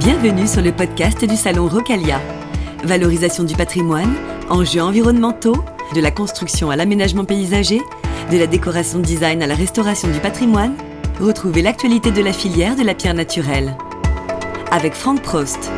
Bienvenue sur le podcast du Salon Rocalia. Valorisation du patrimoine, enjeux environnementaux, de la construction à l'aménagement paysager, de la décoration design à la restauration du patrimoine, retrouvez l'actualité de la filière de la pierre naturelle. Avec Franck Prost.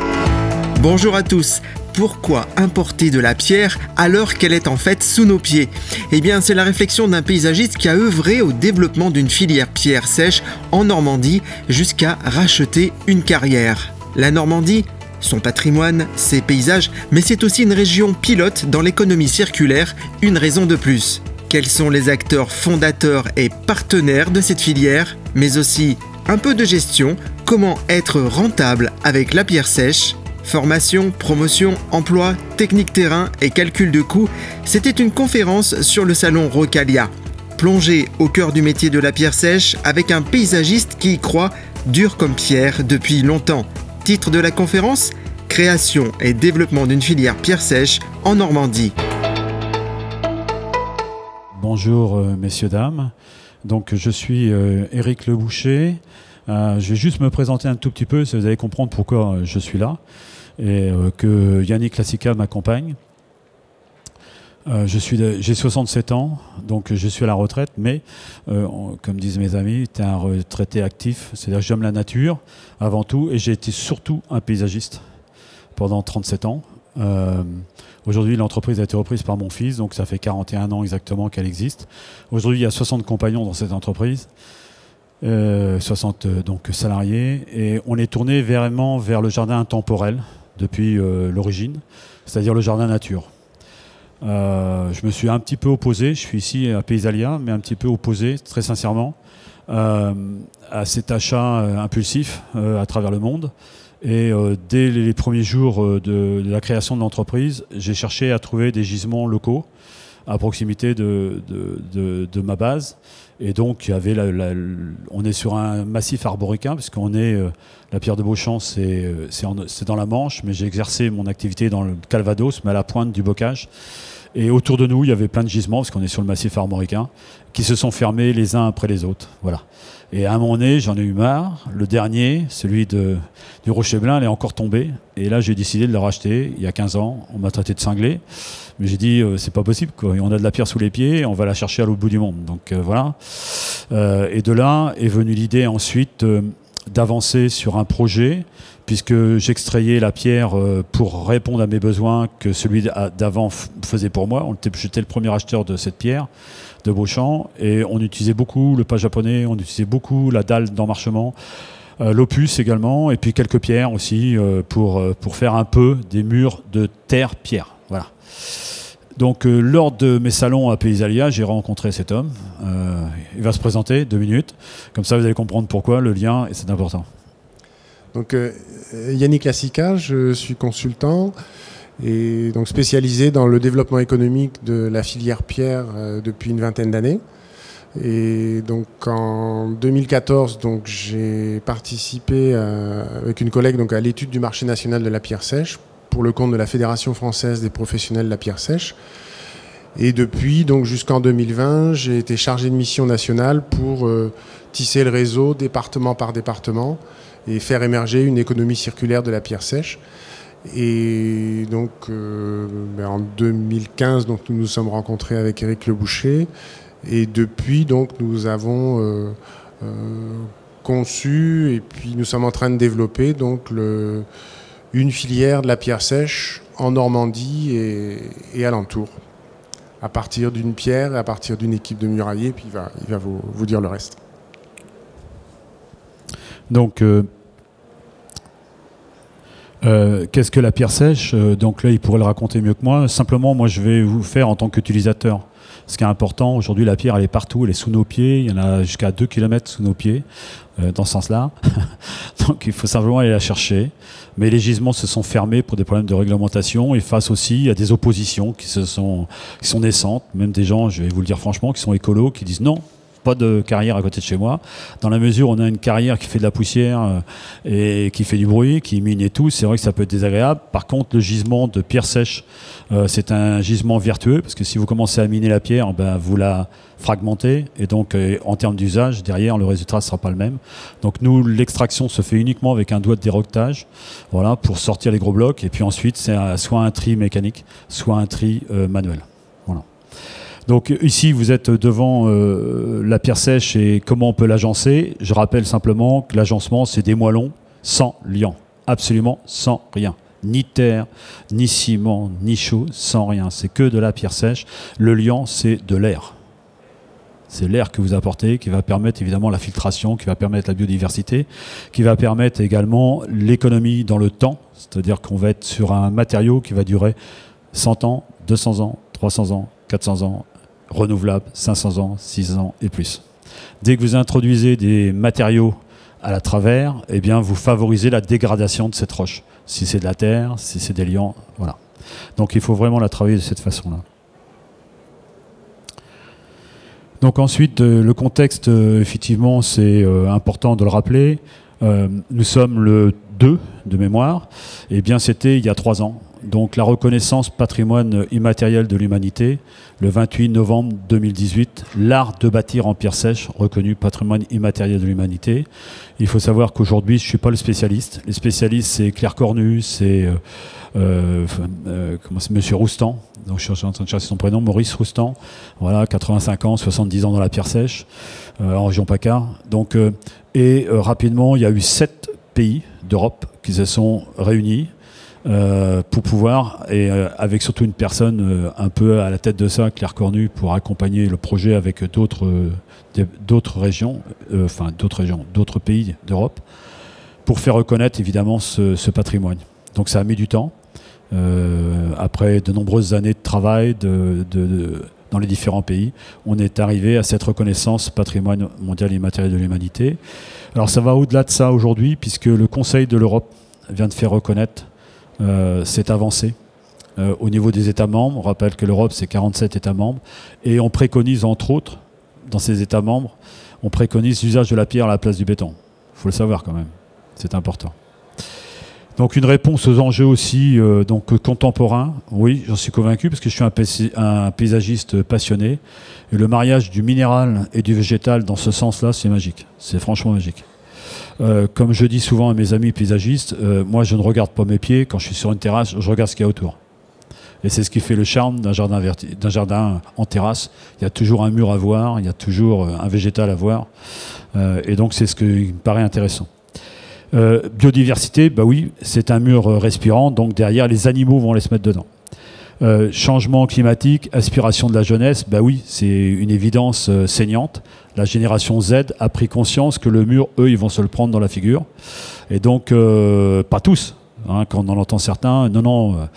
Bonjour à tous. Pourquoi importer de la pierre alors qu'elle est en fait sous nos pieds? Eh bien, c'est la réflexion d'un paysagiste qui a œuvré au développement d'une filière pierre sèche en Normandie jusqu'à racheter une carrière. La Normandie, son patrimoine, ses paysages, mais c'est aussi une région pilote dans l'économie circulaire, une raison de plus. Quels sont les acteurs fondateurs et partenaires de cette filière, mais aussi un peu de gestion, comment être rentable avec la pierre sèche? Formation, promotion, emploi, technique terrain et calcul de coûts, c'était une conférence sur le salon Rocalia. Plongé au cœur du métier de la pierre sèche avec un paysagiste qui y croit dur comme pierre depuis longtemps. Titre de la conférence Création et développement d'une filière pierre sèche en Normandie. Bonjour euh, messieurs, dames. Donc je suis euh, Éric Leboucher. Euh, je vais juste me présenter un tout petit peu, si vous allez comprendre pourquoi je suis là et que Yannick Classica m'accompagne. Euh, je suis, j'ai 67 ans, donc je suis à la retraite, mais euh, comme disent mes amis, tu es un retraité actif, c'est-à-dire j'aime la nature avant tout, et j'ai été surtout un paysagiste pendant 37 ans. Euh, Aujourd'hui, l'entreprise a été reprise par mon fils, donc ça fait 41 ans exactement qu'elle existe. Aujourd'hui, il y a 60 compagnons dans cette entreprise. Euh, 60 donc salariés et on est tourné vraiment vers le jardin intemporel depuis l'origine, c'est-à-dire le jardin nature. Euh, je me suis un petit peu opposé, je suis ici à Paysalia, mais un petit peu opposé, très sincèrement, euh, à cet achat euh, impulsif à travers le monde. Et dès les premiers jours de, la création de l'entreprise, j'ai cherché à trouver des gisements locaux à proximité de, ma base. Et donc, la, on est sur un massif arboricain, puisqu'on est, la pierre de Beauchamp, c'est dans la Manche, mais j'ai exercé mon activité dans le Calvados, mais à la pointe du bocage. Et autour de nous, il y avait plein de gisements, parce qu'on est sur le massif armoricain, qui se sont fermés les uns après les autres. Voilà. Et à un moment donné, j'en ai eu marre. Le dernier, celui de, du Rocher Blin, il est encore tombé. Et là, j'ai décidé de le racheter il y a 15 ans. On m'a traité de cinglé. Mais j'ai dit, euh, c'est pas possible. On a de la pierre sous les pieds, on va la chercher à l'autre bout du monde. Donc euh, voilà. Euh, et de là est venue l'idée ensuite euh, d'avancer sur un projet, puisque j'extrayais la pierre euh, pour répondre à mes besoins que celui d'avant faisait pour moi. J'étais le premier acheteur de cette pierre de Beauchamp. Et on utilisait beaucoup le pas japonais, on utilisait beaucoup la dalle d'emmarchement. Euh, l'opus également, et puis quelques pierres aussi euh, pour, pour faire un peu des murs de terre-pierre. Voilà. Donc, lors de mes salons à Paysalia, j'ai rencontré cet homme. Il va se présenter deux minutes. Comme ça, vous allez comprendre pourquoi le lien, et c'est important. Donc, euh, Yannick Lassica, je suis consultant et donc spécialisé dans le développement économique de la filière pierre euh, depuis une vingtaine d'années. Et donc en 2014, donc j'ai participé euh, avec une collègue donc à l'étude du marché national de la pierre sèche pour le compte de la Fédération française des professionnels de la pierre sèche. Et depuis donc jusqu'en 2020, j'ai été chargé de mission nationale pour tisser le réseau département par département et faire émerger une économie circulaire de la pierre sèche. Et donc euh, ben en 2015, donc nous nous sommes rencontrés avec Éric Leboucher. Et depuis, donc, nous avons euh, euh, conçu et puis nous sommes en train de développer donc le, une filière de la pierre sèche en Normandie et, et alentour, à partir d'une pierre à partir d'une équipe de muraillés. Puis il va, il va vous, vous dire le reste. Donc, euh, euh, qu'est-ce que la pierre sèche Donc là, il pourrait le raconter mieux que moi. Simplement, moi, je vais vous faire en tant qu'utilisateur. Ce qui est important, aujourd'hui, la pierre, elle est partout, elle est sous nos pieds. Il y en a jusqu'à 2 km sous nos pieds, euh, dans ce sens-là. Donc, il faut simplement aller la chercher. Mais les gisements se sont fermés pour des problèmes de réglementation et face aussi à des oppositions qui, se sont, qui sont naissantes. Même des gens, je vais vous le dire franchement, qui sont écolos, qui disent non, pas de carrière à côté de chez moi. Dans la mesure où on a une carrière qui fait de la poussière euh, et qui fait du bruit, qui mine et tout, c'est vrai que ça peut être désagréable. Par contre, le gisement de pierre sèche, euh, c'est un gisement vertueux parce que si vous commencez à miner la pierre, ben, vous la fragmentez et donc euh, en termes d'usage, derrière, le résultat ne sera pas le même. Donc nous, l'extraction se fait uniquement avec un doigt de déroquetage, voilà, pour sortir les gros blocs et puis ensuite, c'est soit un tri mécanique, soit un tri manuel. Donc ici, vous êtes devant euh, la pierre sèche et comment on peut l'agencer? Je rappelle simplement que l'agencement, c'est des moellons sans liant, absolument sans rien. Ni terre, ni ciment, ni chaud, sans rien. C'est que de la pierre sèche. Le liant, c'est de l'air. C'est l'air que vous apportez qui va permettre évidemment la filtration, qui va permettre la biodiversité, qui va permettre également l'économie dans le temps. C'est-à-dire qu'on va être sur un matériau qui va durer 100 ans, 200 ans, 300 ans, 400 ans, renouvelable, 500 ans, 600 ans et plus. Dès que vous introduisez des matériaux à la travers, eh bien, vous favorisez la dégradation de cette roche. Si c'est de la terre, si c'est des liants, voilà. Donc il faut vraiment la travailler de cette façon-là. Donc ensuite, euh, le contexte, euh, effectivement, c'est euh, important de le rappeler. nous sommes le 2 de mémoire. Eh bien, c'était il y a trois ans donc la reconnaissance patrimoine immatériel de l'humanité, le 28 novembre 2018, l'art de bâtir en pierre sèche, reconnu patrimoine immatériel de l'humanité. Il faut savoir qu'aujourd'hui, je ne suis pas le spécialiste. Les spécialistes, c'est Claire Cornu, c'est euh, euh, euh Monsieur Roustan, donc je suis en train de chercher son prénom, Maurice Roustan, voilà, 85 ans, 70 ans dans la pierre sèche, euh, en région PACA. Donc, et rapidement, il y a eu sept pays d'Europe qui se sont réunis euh, pour pouvoir, et euh, avec surtout une personne euh, un peu à la tête de ça, Claire Cornu, pour accompagner le projet avec d'autres régions, enfin d'autres régions, d'autres pays d'Europe, pour faire reconnaître évidemment ce, patrimoine. Donc ça a mis du temps. après de nombreuses années de travail dans les différents pays, on est arrivé à cette reconnaissance patrimoine mondial immatériel de l'humanité. Alors ça va au-delà de ça aujourd'hui, puisque le Conseil de l'Europe vient de faire reconnaître euh, c'est avancé. Euh, au niveau des États membres, on rappelle que l'Europe, c'est 47 États membres, et on préconise, entre autres, dans ces États membres, on préconise l'usage de la pierre à la place du béton. Il faut le savoir quand même, c'est important. Donc une réponse aux enjeux aussi euh, donc contemporains. Oui, j'en suis convaincu parce que je suis un, paysagiste passionné. Et le mariage du minéral et du végétal dans ce sens-là, c'est magique. C'est franchement magique. Euh, comme je dis souvent à mes amis paysagistes, euh, moi je ne regarde pas mes pieds quand je suis sur une terrasse, je regarde ce qu'il y a autour. Et c'est ce qui fait le charme d'un jardin, jardin en terrasse. Il y a toujours un mur à voir, il y a toujours euh, un végétal à voir. et donc c'est ce qui me paraît intéressant. biodiversité, bah oui, c'est un mur respirant, donc derrière les animaux vont aller se mettre dedans. Euh, changement climatique, aspiration de la jeunesse, bah oui, c'est une évidence euh, saignante. La génération Z a pris conscience que le mur, eux, ils vont se le prendre dans la figure. Et donc, euh, pas tous. Hein, quand on en entend certains, non, non,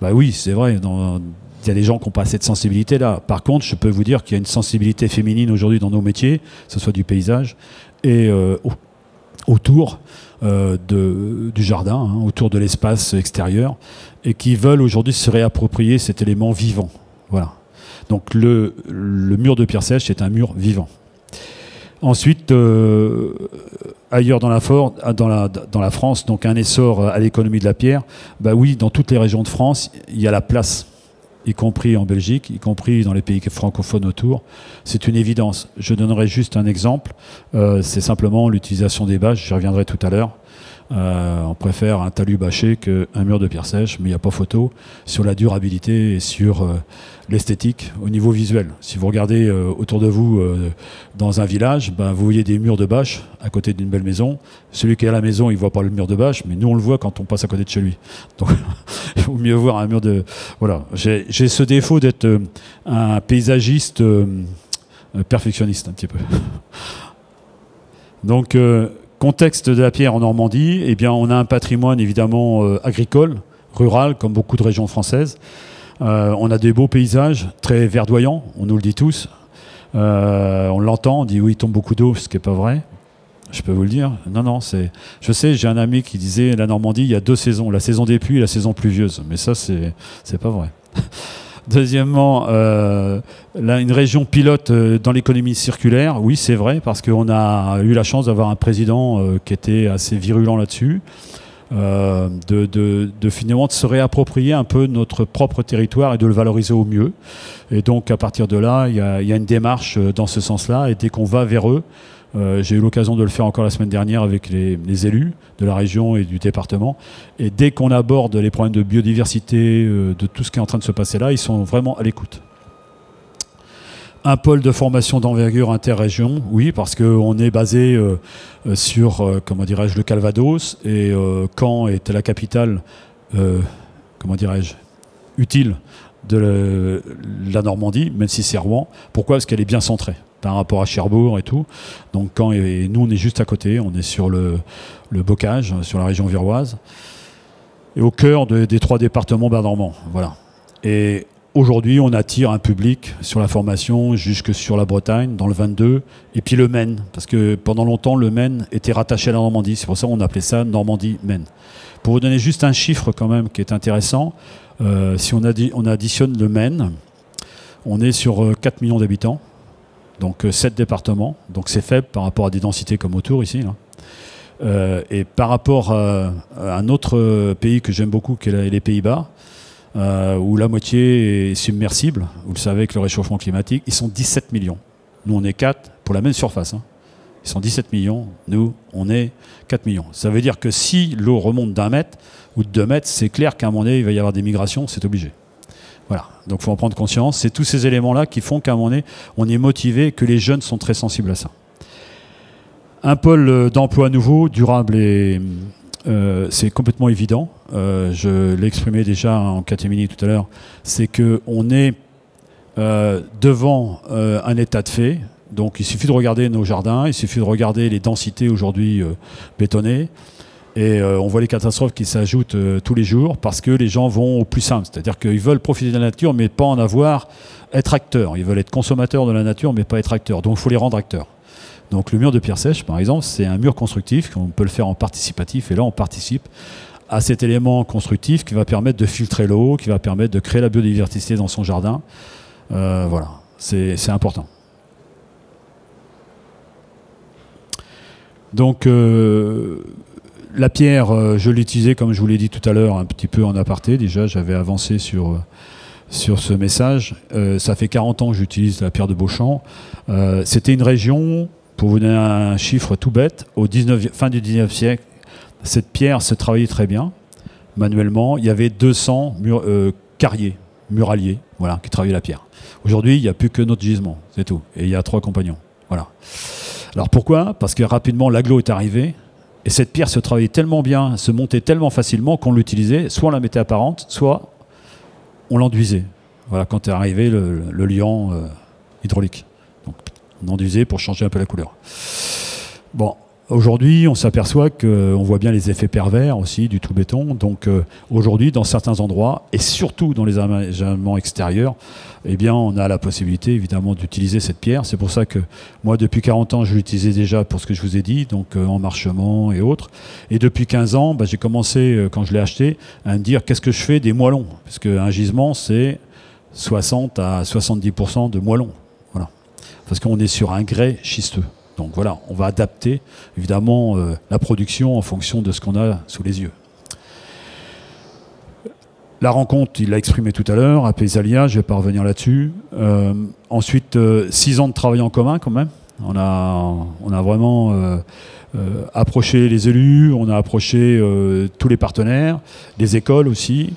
bah oui, c'est vrai. il y a des gens qui n'ont pas cette sensibilité là. Par contre, je peux vous dire qu'il y a une sensibilité féminine aujourd'hui dans nos métiers, que ce soit du paysage et autour de, du jardin, hein, autour de l'espace extérieur et qui veulent aujourd'hui se réapproprier cet élément vivant. Voilà. Donc le, mur de pierre sèche est un mur vivant. Ensuite, euh, ailleurs dans la, dans, la, dans la, France, donc un essor à l'économie de la pierre, bah oui, dans toutes les régions de France, il y a la place, y compris en Belgique, y compris dans les pays francophones autour. C'est une évidence. Je donnerai juste un exemple, euh, c'est simplement l'utilisation des bâches, j'y reviendrai tout à l'heure. Euh, on préfère un talus bâché qu'un mur de pierre sèche, mais il n'y a pas photo sur la durabilité et sur euh, l'esthétique au niveau visuel. Si vous regardez euh, autour de vous dans un village, ben, vous voyez des murs de bâche à côté d'une belle maison. Celui qui est à la maison, il ne voit pas le mur de bâche, mais nous on le voit quand on passe à côté de chez lui. Donc il vaut mieux voir un mur de... Voilà, j'ai ce défaut d'être un paysagiste perfectionniste un petit peu. Donc Contexte de la pierre en Normandie, eh bien, on a un patrimoine évidemment euh, agricole, rural, comme beaucoup de régions françaises. Euh, on a des beaux paysages, très verdoyants, on nous le dit tous. Euh, on l'entend, on dit oui, il tombe beaucoup d'eau, ce qui n'est pas vrai. Je peux vous le dire. Non, non, c'est. Je sais, j'ai un ami qui disait la Normandie, il y a deux saisons, la saison des pluies et la saison pluvieuse. Mais ça, c'est, c'est pas vrai. Deuxièmement, euh, là, une région pilote euh, dans l'économie circulaire, oui, c'est vrai, parce qu'on a eu la chance d'avoir un président euh, qui était assez virulent là-dessus. De, finalement de se réapproprier un peu notre propre territoire et de le valoriser au mieux. Et donc à partir de là, il y a, une démarche dans ce sens-là. Et dès qu'on va vers eux, euh, j'ai eu l'occasion de le faire encore la semaine dernière avec les, élus de la région et du département. Et dès qu'on aborde les problèmes de biodiversité, euh, de tout ce qui est en train de se passer là, ils sont vraiment à l'écoute. Un pôle de formation d'envergure interrégion, oui, parce qu'on est basé euh, sur, comment dirais-je, le Calvados, et Caen est la capitale, comment dirais-je, utile de la Normandie, même si c'est Rouen. Pourquoi? Parce qu'elle est bien centrée par rapport à Cherbourg et tout. Donc Caen et, nous, on est juste à côté, on est sur le, bocage, sur la région viroise, et au cœur de, des trois départements bas normands. Voilà. Et Aujourd'hui, on attire un public sur la formation jusque sur la Bretagne, dans le 22, et puis le Maine, parce que pendant longtemps, le Maine était rattaché à la Normandie. C'est pour ça qu'on appelait ça Normandie-Maine. Pour vous donner juste un chiffre quand même qui est intéressant, euh, si on, on, additionne le Maine, on est sur euh, 4 millions d'habitants, donc euh, 7 départements, donc c'est faible par rapport à des densités comme autour ici. Là. Euh, et par rapport à, un autre pays que j'aime beaucoup, qui est les Pays-Bas, euh, où la moitié est submersible. Vous le savez, avec le réchauffement climatique, ils sont 17 millions. Nous, on est 4 pour la même surface. Hein. Ils sont 17 millions. Nous, on est 4 millions. Ça veut dire que si l'eau remonte d'un mètre ou de deux mètres, c'est clair qu'à un moment donné, il va y avoir des migrations, c'est obligé. Voilà. Donc, faut en prendre conscience. C'est tous ces éléments-là qui font qu'à un moment donné, on est motivé, que les jeunes sont très sensibles à ça. Un pôle d'emploi nouveau, durable euh, c'est complètement évident. Euh, je l'ai exprimé déjà en catémini tout à l'heure. C'est qu'on est euh, devant euh, un état de fait. Donc il suffit de regarder nos jardins, il suffit de regarder les densités aujourd'hui euh, bétonnées. Et euh, on voit les catastrophes qui s'ajoutent tous les jours parce que les gens vont au plus simple. C'est-à-dire qu'ils veulent profiter de la nature, mais pas en avoir, être acteurs. Ils veulent être consommateurs de la nature, mais pas être acteurs. Donc il faut les rendre acteurs. Donc le mur de pierre sèche, par exemple, c'est un mur constructif, on peut le faire en participatif, et là on participe à cet élément constructif qui va permettre de filtrer l'eau, qui va permettre de créer la biodiversité dans son jardin. Euh, voilà, c'est important. Donc euh, la pierre, euh, je l'utilisais comme je vous l'ai dit tout à l'heure, un petit peu en aparté. Déjà, j'avais avancé sur sur ce message. Euh, ça fait 40 ans que j'utilise la pierre de Beauchamp. Euh, C'était une région pour vous donner un chiffre tout bête, au 19, fin du 19e siècle, cette pierre se travaillait très bien, manuellement. Il y avait 200 mur, euh, carriers, muraliers, voilà, qui travaillaient la pierre. Aujourd'hui, il n'y a plus que notre gisement, c'est tout. Et il y a trois compagnons. Voilà. Alors pourquoi? Parce que rapidement, l'aglo est arrivé, et cette pierre se travaillait tellement bien, se montait tellement facilement qu'on l'utilisait, soit on la mettait apparente, soit on l'enduisait. Voilà, quand est arrivé le, le liant euh, hydraulique. Donc, on enduisait pour changer un peu la couleur. Bon, aujourd'hui, on s'aperçoit qu'on voit bien les effets pervers aussi du tout béton. Donc, euh, aujourd'hui, dans certains endroits, et surtout dans les aménagements extérieurs, eh bien, on a la possibilité, évidemment, d'utiliser cette pierre. C'est pour ça que moi, depuis 40 ans, je l'utilisais déjà pour ce que je vous ai dit, donc euh, en marchement et autres. Et depuis 15 ans, bah, j'ai commencé, euh, quand je l'ai acheté, à me dire qu'est-ce que je fais des moellons? Parce qu'un gisement, c'est 60 à 70% de moellons parce qu'on est sur un grès schisteux. Donc voilà, on va adapter évidemment euh, la production en fonction de ce qu'on a sous les yeux. La rencontre, il l'a exprimé tout à l'heure, à Paysalia, je ne vais pas revenir là-dessus. Euh, ensuite, euh, six ans de travail en commun quand même. On a, on a vraiment approché les élus, on a approché tous les partenaires, les écoles aussi.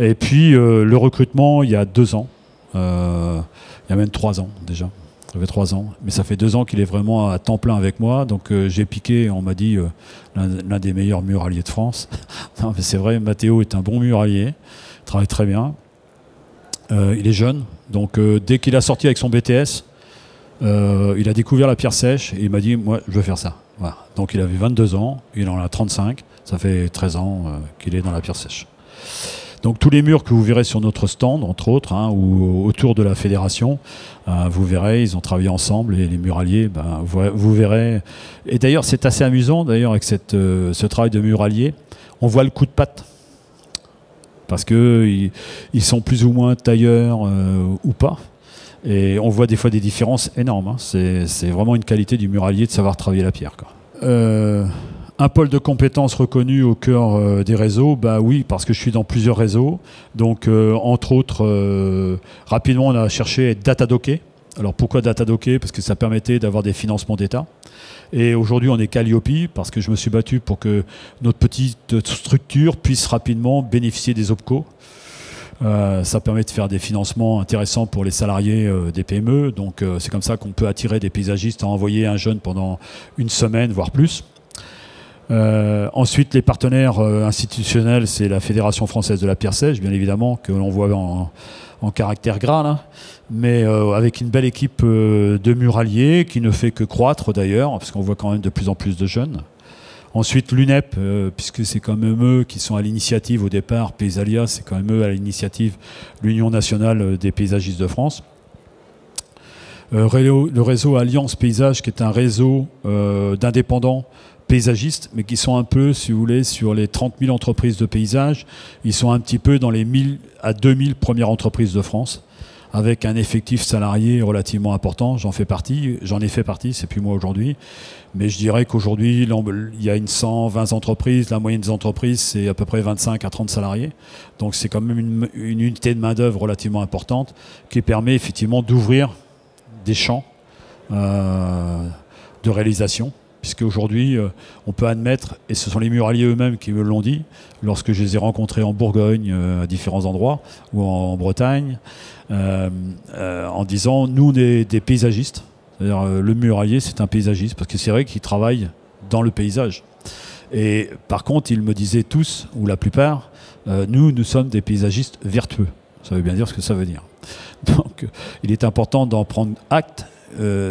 Et puis le recrutement, il y a deux ans, il y a même trois ans déjà. Ça fait trois ans, mais ça fait deux ans qu'il est vraiment à temps plein avec moi. Donc euh, j'ai piqué, on m'a dit, euh, l'un des meilleurs muraliers de France. non, mais c'est vrai, Mathéo est un bon muralier, il travaille très bien. Euh, il est jeune, donc dès qu'il a sorti avec son BTS, il a découvert la pierre sèche et il m'a dit, moi, je veux faire ça. Donc il avait 22 ans, il en a 35, ça fait 13 ans qu'il est dans la pierre sèche. Donc tous les murs que vous verrez sur notre stand, entre autres, hein, ou autour de la fédération, euh, vous verrez, ils ont travaillé ensemble et les muraliers, ben, vous, verrez. Et d'ailleurs, c'est assez amusant, d'ailleurs, avec euh, ce travail de muralier, on voit le coup de patte. parce qu'ils ils sont plus ou moins tailleurs ou pas. Et on voit des fois des différences énormes. Hein. C'est vraiment une qualité du muralier de savoir travailler la pierre. Un pôle de compétences reconnu au cœur euh, des réseaux, bah oui, parce que je suis dans plusieurs réseaux. Donc, euh, entre autres, euh, rapidement, on a cherché à être datadocké. Alors, pourquoi datadocké? Parce que ça permettait d'avoir des financements d'État. Et aujourd'hui, on est Calliope, parce que je me suis battu pour que notre petite structure puisse rapidement bénéficier des OPCO. ça permet de faire des financements intéressants pour les salariés des PME. Donc, c'est comme ça qu'on peut attirer des paysagistes à envoyer un jeune pendant une semaine, voire plus. Euh, ensuite, les partenaires euh, institutionnels, c'est la Fédération française de la pierre sèche, bien évidemment, que l'on voit en, caractère gras, mais euh, avec une belle équipe de muraliers qui ne fait que croître d'ailleurs, parce qu'on voit quand même de plus en plus de jeunes. Ensuite, l'UNEP, puisque c'est quand même eux qui sont à l'initiative au départ, Paysalia, c'est quand même eux à l'initiative, l'Union nationale des paysagistes de France. le réseau Alliance Paysage, qui est un réseau d'indépendants paysagistes, mais qui sont un peu, si vous voulez, sur les 30 000 entreprises de paysage, ils sont un petit peu dans les 1000 à 2000 premières entreprises de France, avec un effectif salarié relativement important. J'en fais partie, j'en ai fait partie, c'est plus moi aujourd'hui. Mais je dirais qu'aujourd'hui, il y a une 120 entreprises, la moyenne des entreprises, c'est à peu près 25 à 30 salariés. Donc c'est quand même une, unité de main-d'œuvre relativement importante qui permet effectivement d'ouvrir des champs euh, de réalisation puisque aujourd'hui, euh, on peut admettre, et ce sont les muraliers eux-mêmes qui me l'ont dit, lorsque je les ai rencontrés en Bourgogne, euh, à différents endroits, ou en, Bretagne, euh, en disant, nous, on est des paysagistes. Le muralier, c'est un paysagiste, parce que c'est vrai qu'il travaille dans le paysage. Et par contre, ils me disaient tous, ou la plupart, nous, nous sommes des paysagistes vertueux. Ça veut bien dire ce que ça veut dire. Donc, il est important d'en prendre acte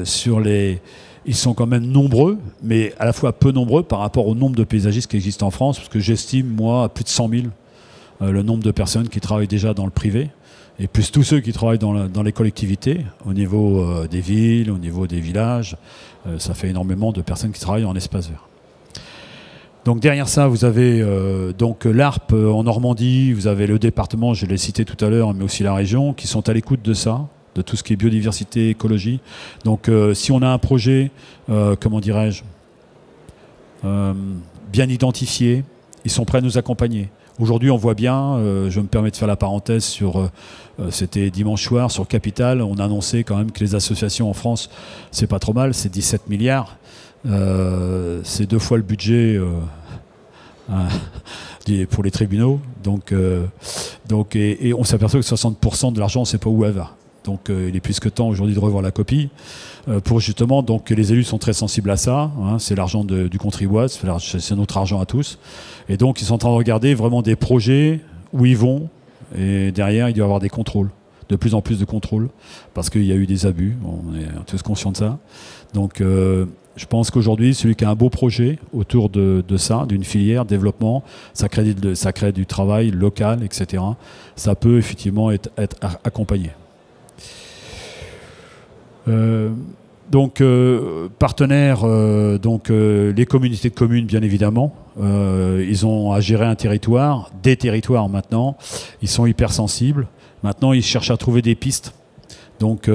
sur les ils sont quand même nombreux, mais à la fois peu nombreux par rapport au nombre de paysagistes qui existent en France, parce que j'estime, moi, à plus de 100 000 euh, le nombre de personnes qui travaillent déjà dans le privé, et plus tous ceux qui travaillent dans, les collectivités, au niveau euh, des villes, au niveau des villages. Euh, ça fait énormément de personnes qui travaillent en espace vert. Donc derrière ça, vous avez donc l'ARP en Normandie, vous avez le département, je l'ai cité tout à l'heure, mais aussi la région, qui sont à l'écoute de ça de tout ce qui est biodiversité, écologie. Donc euh, si on a un projet, euh, comment dirais-je, euh, bien identifié, ils sont prêts à nous accompagner. Aujourd'hui, on voit bien, je me permets de faire la parenthèse sur, c'était dimanche soir sur Capital, on a annoncé quand même que les associations en France, c'est pas trop mal, c'est 17 milliards, c'est deux fois le budget hein, pour les tribunaux, donc, donc et, on s'aperçoit que 60% de l'argent, on ne sait pas où elle va. Donc euh, il est plus que temps aujourd'hui de revoir la copie euh, pour justement donc les élus sont très sensibles à ça. Hein, c'est l'argent du contribuable, c'est notre argent à tous. Et donc ils sont en train de regarder vraiment des projets où ils vont et derrière il doit y avoir des contrôles, de plus en plus de contrôles parce qu'il y a eu des abus. On est tous conscients de ça. Donc euh, je pense qu'aujourd'hui, celui qui a un beau projet autour de, ça, d'une filière, développement, ça crée, ça crée, du travail local, etc., ça peut effectivement être accompagné. Euh, donc euh, partenaires, euh, donc les communautés de communes bien évidemment. ils ont à gérer un territoire, des territoires maintenant. Ils sont hypersensibles. Maintenant, ils cherchent à trouver des pistes. Donc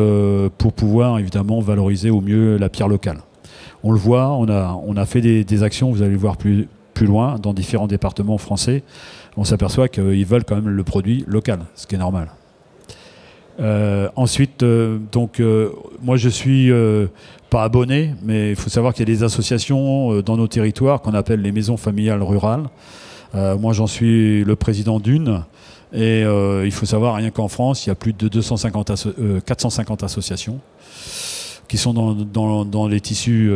pour pouvoir évidemment valoriser au mieux la pierre locale. On le voit, on a, on a fait des, des actions, vous allez le voir plus, plus loin, dans différents départements français. On s'aperçoit qu'ils veulent quand même le produit local, ce qui est normal. Euh, ensuite, euh, donc, euh, moi je suis pas abonné, mais il faut savoir qu'il y a des associations dans nos territoires qu'on appelle les maisons familiales rurales. moi j'en suis le président d'une. Et il faut savoir, rien qu'en France, il y a plus de 250 450 associations qui sont dans, les tissus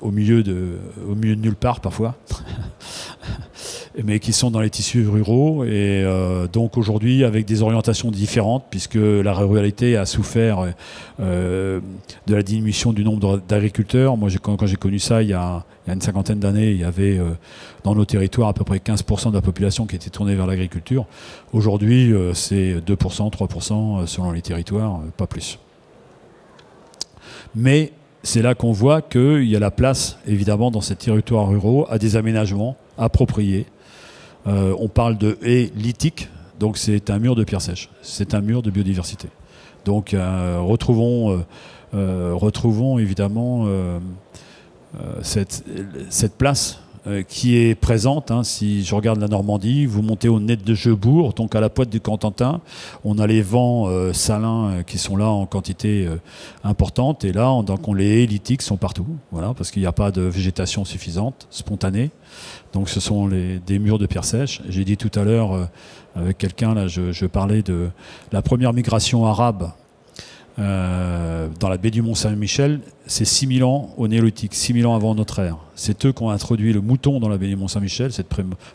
au, milieu de, au milieu de nulle part parfois. mais qui sont dans les tissus ruraux et euh, donc aujourd'hui avec des orientations différentes puisque la ruralité a souffert euh, de la diminution du nombre d'agriculteurs. Moi, quand, j'ai connu ça il y a, une cinquantaine d'années, il y avait euh, dans nos territoires à peu près 15% de la population qui était tournée vers l'agriculture. Aujourd'hui, c'est 2%, 3% selon les territoires, pas plus. Mais c'est là qu'on voit qu'il y a la place, évidemment, dans ces territoires ruraux, à des aménagements appropriés on parle de haies lithiques, donc c'est un mur de pierre sèche, c'est un mur de biodiversité. Donc retrouvons, retrouvons évidemment cette, place euh, qui est présente. Hein, si je regarde la Normandie, vous montez au net de Jebourg, donc à la pointe du Cantantin, on a les vents euh, salins euh, qui sont là en quantité importante, et là, donc on, les sont partout, voilà, parce qu'il n'y a pas de végétation suffisante, spontanée. Donc ce sont des murs de pierre sèche. J'ai dit tout à l'heure avec quelqu'un, là, je, je parlais de la première migration arabe euh, dans la baie du Mont-Saint-Michel, c'est 6000 ans au néolithique, 6000 ans avant notre ère. C'est eux qui ont introduit le mouton dans la baie du Mont-Saint-Michel, cette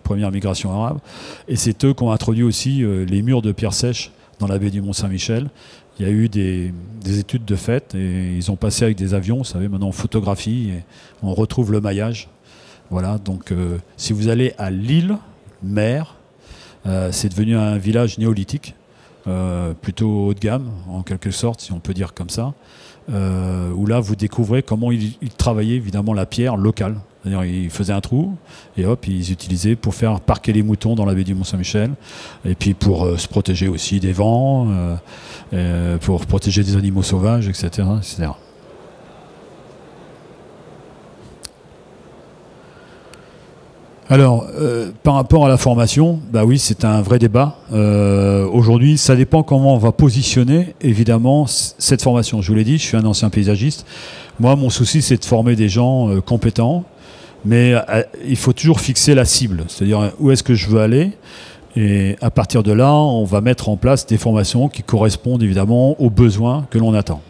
première migration arabe, et c'est eux qui ont introduit aussi euh, les murs de pierre sèche dans la baie du Mont-Saint-Michel. Il y a eu des, études de fait et ils ont passé avec des avions, vous savez, maintenant on photographie et on retrouve le maillage. Voilà, donc euh, si vous allez à Lille, mer, c'est devenu un village néolithique euh, plutôt haut de gamme, en quelque sorte, si on peut dire comme ça, euh, où là, vous découvrez comment ils, travaillaient évidemment la pierre locale. C'est-à-dire, ils faisaient un trou et hop, ils utilisaient pour faire parquer les moutons dans la baie du Mont-Saint-Michel, et puis pour euh, se protéger aussi des vents, pour protéger des animaux sauvages, etc. etc. Alors, euh, par rapport à la formation, bah oui, c'est un vrai débat. Euh, aujourd'hui, ça dépend comment on va positionner, évidemment, cette formation. Je vous l'ai dit, je suis un ancien paysagiste. Moi, mon souci, c'est de former des gens euh, compétents, mais il faut toujours fixer la cible, c'est-à-dire où est-ce que je veux aller? Et à partir de là, on va mettre en place des formations qui correspondent évidemment aux besoins que l'on attend.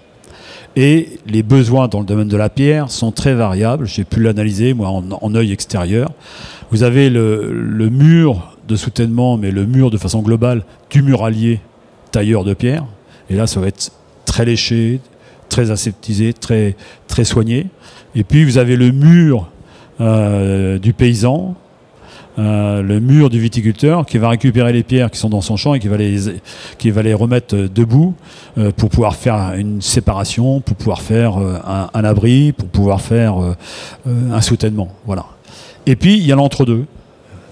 Et les besoins dans le domaine de la pierre sont très variables. J'ai pu l'analyser, moi, en, œil extérieur. Vous avez le, mur de soutènement, mais le mur de façon globale du muralier tailleur de pierre. Et là, ça va être très léché, très aseptisé, très, très soigné. Et puis, vous avez le mur euh, du paysan, euh, le mur du viticulteur qui va récupérer les pierres qui sont dans son champ et qui va les, qui va les remettre debout euh, pour pouvoir faire une séparation, pour pouvoir faire un, abri, pour pouvoir faire un soutènement. Voilà. Et puis, il y a l'entre-deux.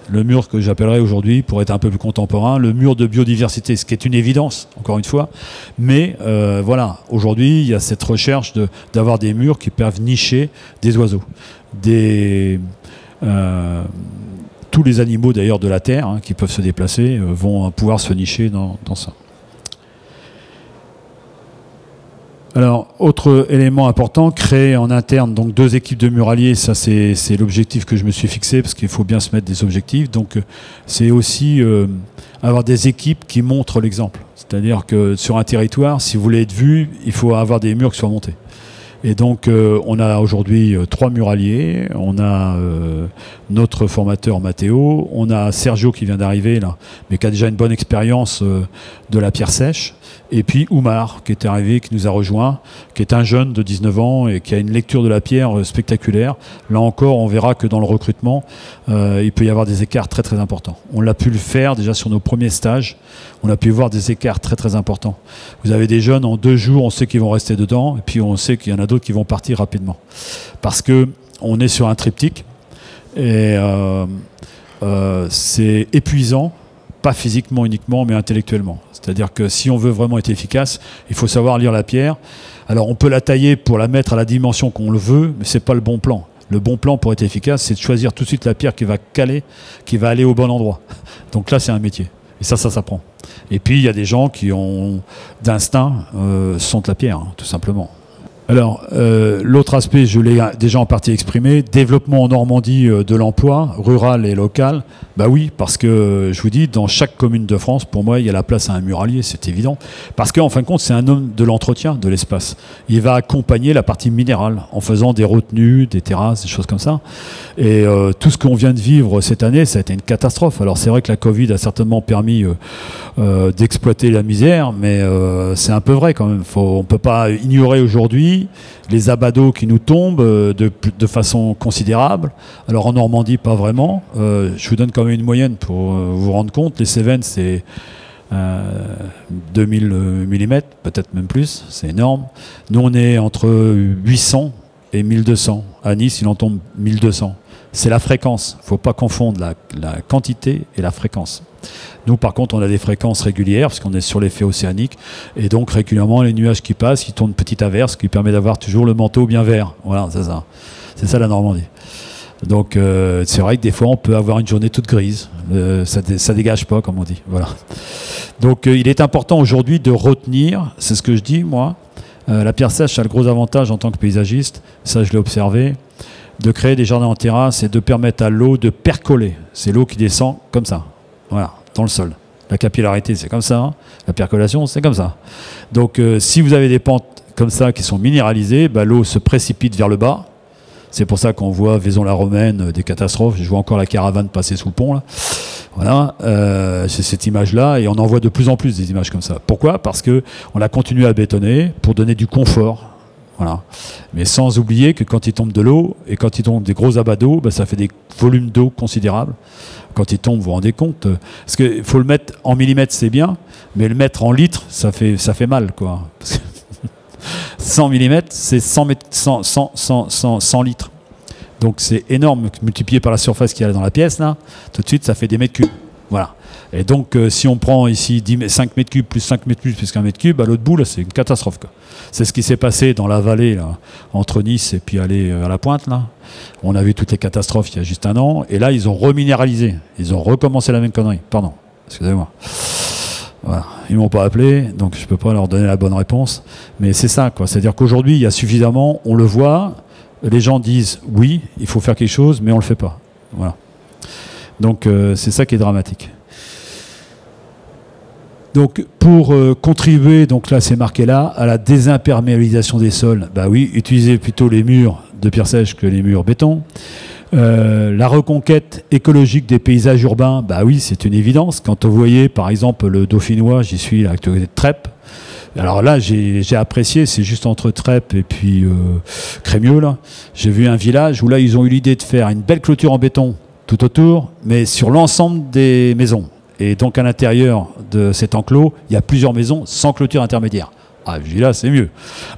Le mur que j'appellerais aujourd'hui, pour être un peu plus contemporain, le mur de biodiversité, ce qui est une évidence, encore une fois. Mais euh, voilà, aujourd'hui, il y a cette recherche d'avoir des murs qui peuvent nicher des oiseaux, des, euh, tous les animaux d'ailleurs de la Terre hein, qui peuvent se déplacer euh, vont pouvoir se nicher dans ça. Alors, autre élément important, créer en interne donc deux équipes de muraliers, ça c'est l'objectif que je me suis fixé parce qu'il faut bien se mettre des objectifs. Donc, c'est aussi euh, avoir des équipes qui montrent l'exemple. C'est-à-dire que sur un territoire, si vous voulez être vu, il faut avoir des murs qui soient montés. Et donc, euh, on a aujourd'hui euh, trois muraliers. On a notre formateur Mathéo. On a Sergio qui vient d'arriver là, mais qui a déjà une bonne expérience de la pierre sèche. Et puis Oumar, qui est arrivé, qui nous a rejoint, qui est un jeune de 19 ans et qui a une lecture de la pierre euh, spectaculaire. Là encore, on verra que dans le recrutement, euh, il peut y avoir des écarts très très importants. On l'a pu le faire déjà sur nos premiers stages. On a pu voir des écarts très très importants. Vous avez des jeunes en deux jours, on sait qu'ils vont rester dedans, et puis on sait qu'il y en a d'autres qui vont partir rapidement, parce que on est sur un triptyque et euh, c'est épuisant pas physiquement uniquement, mais intellectuellement. C'est-à-dire que si on veut vraiment être efficace, il faut savoir lire la pierre. Alors on peut la tailler pour la mettre à la dimension qu'on le veut, mais c'est pas le bon plan. Le bon plan pour être efficace, c'est de choisir tout de suite la pierre qui va caler, qui va aller au bon endroit. Donc là, c'est un métier. Et ça, ça s'apprend. Et puis, il y a des gens qui ont, d'instinct, euh, sont de la pierre, hein, tout simplement. Alors, euh, l'autre aspect, je l'ai déjà en partie exprimé, développement en Normandie euh, de l'emploi, rural et local. Bah oui, parce que euh, je vous dis, dans chaque commune de France, pour moi, il y a la place à un muralier, c'est évident. Parce qu'en fin de compte, c'est un homme de l'entretien de l'espace. Il va accompagner la partie minérale en faisant des retenues, des terrasses, des choses comme ça. Et tout ce qu'on vient de vivre cette année, ça a été une catastrophe. Alors c'est vrai que la Covid a certainement permis d'exploiter la misère, mais c'est un peu vrai quand même. Faut, on ne peut pas ignorer aujourd'hui les abados qui nous tombent euh, de, façon considérable. Alors en Normandie, pas vraiment. Euh, je vous donne quand même une moyenne pour euh, vous rendre compte. Les Cévennes, c'est 2000 mm, peut-être même plus, c'est énorme. Nous, on est entre 800 et 1200. À Nice, il en tombe 1200. C'est la fréquence. Il ne faut pas confondre la, quantité et la fréquence. Nous, par contre, on a des fréquences régulières parce qu'on est sur l'effet océanique. Et donc, régulièrement, les nuages qui passent, qui tournent petite averse, qui permet d'avoir toujours le manteau bien vert. Voilà, c'est ça. C'est ça la Normandie. Donc euh, c'est vrai que des fois on peut avoir une journée toute grise, euh, ça, ça dégage pas comme on dit. Voilà. Donc euh, il est important aujourd'hui de retenir, c'est ce que je dis moi, la pierre sèche a le gros avantage en tant que paysagiste, ça je l'ai observé, de créer des jardins en terrasse et de permettre à l'eau de percoler. C'est l'eau qui descend comme ça, voilà, dans le sol. La capillarité c'est comme ça, la percolation c'est comme ça. Donc si vous avez des pentes comme ça qui sont minéralisées, bah, l'eau se précipite vers le bas c'est pour ça qu'on voit Vaison-la-Romaine, euh, des catastrophes. Je vois encore la caravane passer sous le pont. Là. Voilà, euh, c'est cette image-là, et on en voit de plus en plus des images comme ça. Pourquoi? Parce que on a continué à bétonner pour donner du confort. Voilà. Mais sans oublier que quand il tombe de l'eau et quand il tombe des gros abats d'eau, ben, ça fait des volumes d'eau considérables. Quand il tombe, vous vous rendez compte euh, Parce qu'il faut le mettre en millimètres, c'est bien, mais le mettre en litres, ça fait, ça fait mal. Quoi. 100 mm, c'est 100, 100, 100, 100, litres. Donc c'est énorme, multiplié par la surface qu'il y a dans la pièce, là, tout de suite ça fait des mètres cubes. Voilà. Et donc euh, si on prend ici 10, 5 mètres cubes plus 5 mètres cubes plus qu'un mètre cube, à l'autre bout, c'est une catastrophe. C'est ce qui s'est passé dans la vallée, entre Nice et puis aller euh, à la pointe. Là. On a vu toutes les catastrophes il y a juste un an. Et là, ils ont reminéralisé. Ils ont recommencé la même connerie. Pardon, excusez-moi. Voilà. Ils m'ont pas appelé, donc je peux pas leur donner la bonne réponse. Mais c'est ça, quoi. C'est-à-dire qu'aujourd'hui, il y a suffisamment, on le voit, les gens disent oui, il faut faire quelque chose, mais on le fait pas. Voilà. Donc euh, c'est ça qui est dramatique. Donc pour euh, contribuer, donc là c'est marqué là, à la désimperméabilisation des sols, bah oui, utilisez plutôt les murs de pierre sèche que les murs béton. Euh, la reconquête écologique des paysages urbains, bah oui, c'est une évidence. Quand vous voyez, par exemple, le Dauphinois, j'y suis à l'actualité de Trèpes. Alors là, j'ai apprécié, c'est juste entre Trèpes et puis euh, Crémieux, là. J'ai vu un village où là, ils ont eu l'idée de faire une belle clôture en béton tout autour, mais sur l'ensemble des maisons. Et donc à l'intérieur de cet enclos, il y a plusieurs maisons sans clôture intermédiaire. Ah, je dis là, c'est mieux.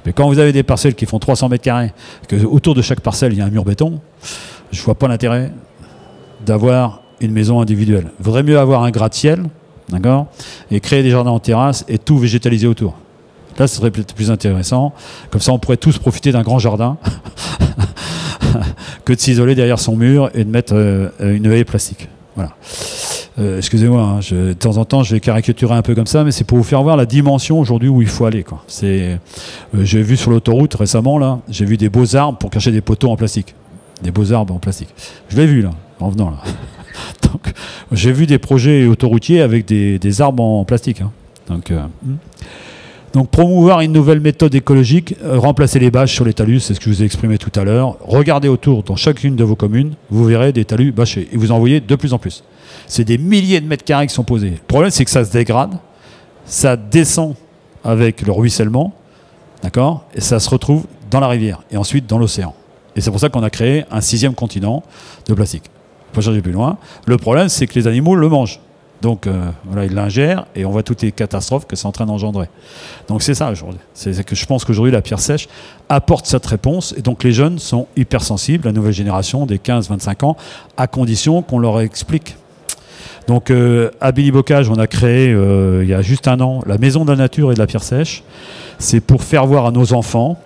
Mais quand vous avez des parcelles qui font 300 mètres carrés, que autour de chaque parcelle, il y a un mur béton, je vois pas l'intérêt d'avoir une maison individuelle. Vaudrait mieux avoir un gratte-ciel, d'accord, et créer des jardins en terrasse et tout végétaliser autour. Là, ce serait peut-être plus intéressant. Comme ça, on pourrait tous profiter d'un grand jardin que de s'isoler derrière son mur et de mettre euh, une haie plastique. Voilà. Euh, excusez-moi, hein, de temps en temps, je vais caricaturer un peu comme ça, mais c'est pour vous faire voir la dimension aujourd'hui où il faut aller. Euh, j'ai vu sur l'autoroute récemment, là, j'ai vu des beaux arbres pour cacher des poteaux en plastique des beaux arbres en plastique. Je l'ai vu là, en venant là. Donc, j'ai vu des projets autoroutiers avec des, arbres en plastique. Hein. Donc, euh, hmm. donc, promouvoir une nouvelle méthode écologique, euh, remplacer les bâches sur les talus, c'est ce que je vous ai exprimé tout à l'heure. Regardez autour dans chacune de vos communes, vous verrez des talus bâchés et vous en voyez de plus en plus. C'est des milliers de mètres carrés qui sont posés. Le problème, c'est que ça se dégrade, ça descend avec le ruissellement, d'accord, et ça se retrouve dans la rivière et ensuite dans l'océan. Et c'est pour ça qu'on a créé un sixième continent de plastique. Pas chercher plus loin. Le problème, c'est que les animaux le mangent. Donc euh, voilà, ils l'ingèrent et on voit toutes les catastrophes que c'est en train d'engendrer. Donc c'est ça aujourd'hui. C'est que je pense qu'aujourd'hui la pierre sèche apporte cette réponse et donc les jeunes sont hypersensibles, la nouvelle génération des 15-25 ans, à condition qu'on leur explique. Donc euh, à Billy Bocage, on a créé euh, il y a juste un an la maison de la nature et de la pierre sèche. C'est pour faire voir à nos enfants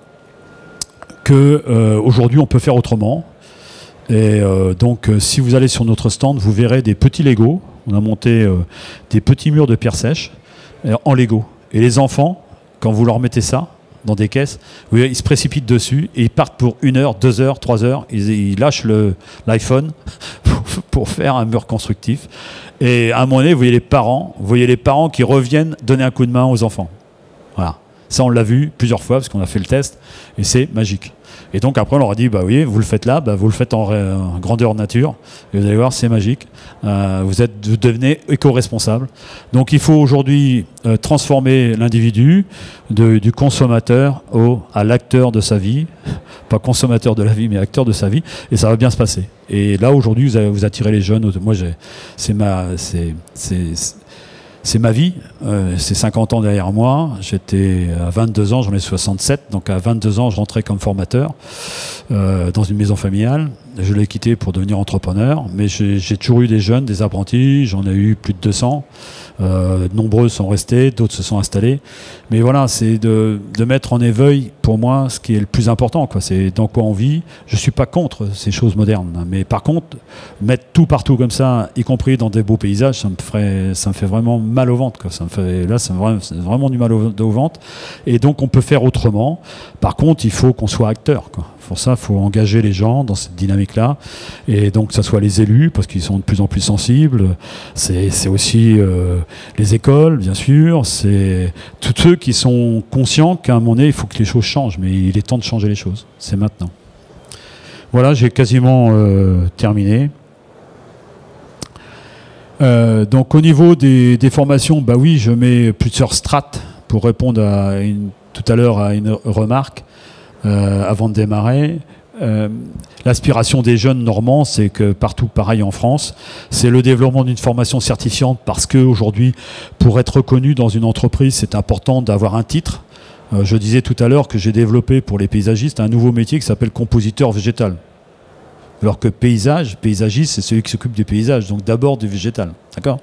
qu'aujourd'hui euh, on peut faire autrement. Et donc, si vous allez sur notre stand, vous verrez des petits Lego. On a monté des petits murs de pierre sèche en Lego. Et les enfants, quand vous leur mettez ça dans des caisses, ils se précipitent dessus et ils partent pour une heure, deux heures, trois heures. Ils, lâchent l'iPhone pour, faire un mur constructif. Et à un moment donné, vous voyez les parents, vous voyez les parents qui reviennent donner un coup de main aux enfants. Voilà. Ça, on l'a vu plusieurs fois parce qu'on a fait le test et c'est magique. Et donc après, on leur a dit, bah oui, vous le faites là, bah, vous le faites en, grandeur nature. Et vous allez voir, c'est magique. Euh, vous, êtes, devenez éco-responsable. Donc il faut aujourd'hui euh, transformer l'individu du consommateur au, à l'acteur de sa vie. Pas consommateur de la vie, mais acteur de sa vie. Et ça va bien se passer. Et là, aujourd'hui, vous, vous attirez les jeunes. Moi, c'est ma, c'est c'est ma vie. Euh, c'est 50 ans derrière moi. J'étais à 22 ans, j'en ai 67. Donc à 22 ans, je rentrais comme formateur euh, dans une maison familiale. je l'ai quitté pour devenir entrepreneur, mais j'ai toujours eu des jeunes, des apprentis, j'en ai eu plus de 200. Euh, nombreux sont restés, d'autres se sont installés. Mais voilà, c'est de, de, mettre en éveil, pour moi, ce qui est le plus important. C'est dans quoi on vit. Je ne suis pas contre ces choses modernes. Mais par contre, mettre tout partout comme ça, y compris dans des beaux paysages, ça me, ferait, ça me fait vraiment mal au ventre. Quoi. Ça me fait, là, c'est vraiment, vraiment, du mal au, au, ventre. Et donc, on peut faire autrement. Par contre, il faut qu'on soit acteur. Pour ça, il faut engager les gens dans cette dynamique-là. Et donc, que ce soit les élus, parce qu'ils sont de plus en plus sensibles. C'est aussi euh, les écoles, bien sûr. C'est tous ceux qui sont conscients qu'à un moment donné, il faut que les choses changent. Mais il est temps de changer les choses. C'est maintenant. Voilà, j'ai quasiment euh, terminé. Euh, donc, au niveau des, formations, bah oui, je mets plusieurs strates pour répondre à tout à l'heure à une remarque. Euh, avant de démarrer. Euh, l'aspiration des jeunes normands, c'est que partout pareil en France, c'est le développement d'une formation certifiante parce qu'aujourd'hui, pour être reconnu dans une entreprise, c'est important d'avoir un titre. Euh, je disais tout à l'heure que j'ai développé pour les paysagistes un nouveau métier qui s'appelle compositeur végétal. Alors que paysage, paysagiste, c'est celui qui s'occupe du paysage, donc d'abord du végétal. D'accord?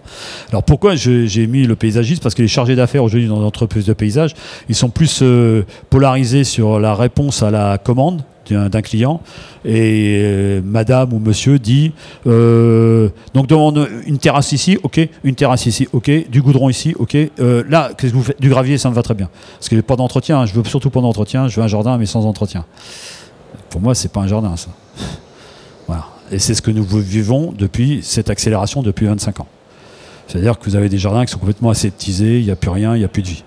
Alors pourquoi j'ai mis le paysagiste? Parce que les chargés d'affaires aujourd'hui dans l'entreprise de paysage, ils sont plus euh, polarisés sur la réponse à la commande d'un client. Et euh, madame ou monsieur dit euh, donc demande une terrasse ici ok une terrasse ici ok du goudron ici ok là qu'est-ce que vous faites? Du gravier ça me va très bien. Parce que pas d'entretien hein. je veux surtout pas d'entretien je veux un jardin mais sans entretien. Pour moi c'est pas un jardin ça et c'est ce que nous vivons depuis cette accélération depuis 25 ans. C'est-à-dire que vous avez des jardins qui sont complètement aseptisés, il n'y a plus rien, il n'y a plus de vie.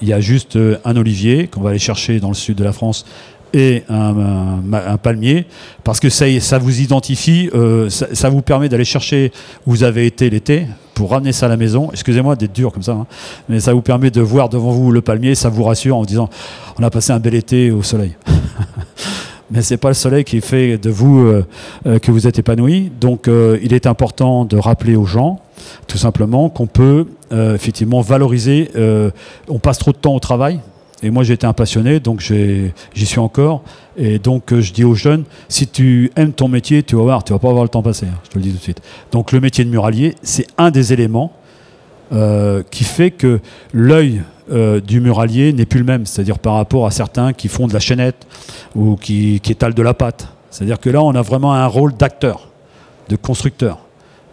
Il y a juste euh, un olivier qu'on va aller chercher dans le sud de la France et un, palmier, parce que ça, ça vous identifie, euh, ça, vous permet d'aller chercher où vous avez été l'été, pour ramener ça à la maison. Excusez-moi d'être dur comme ça, hein, mais ça vous permet de voir devant vous le palmier, ça vous rassure en vous disant on a passé un bel été au soleil. mais c'est pas le soleil qui fait de vous euh, euh, que vous êtes épanoui. Donc euh, il est important de rappeler aux gens tout simplement qu'on peut effectivement valoriser. on passe trop de temps au travail. Et moi, j'ai été un passionné, donc j'y suis encore. Et donc, je dis aux jeunes, si tu aimes ton métier, tu vas voir, tu vas pas avoir le temps passé. Hein, je te le dis tout de suite. Donc, le métier de muralier, c'est un des éléments qui fait que l'œil euh, du muralier n'est plus le même, c'est-à-dire par rapport à certains qui font de la chaînette ou qui, étalent de la pâte. C'est-à-dire que là, on a vraiment un rôle d'acteur, de constructeur.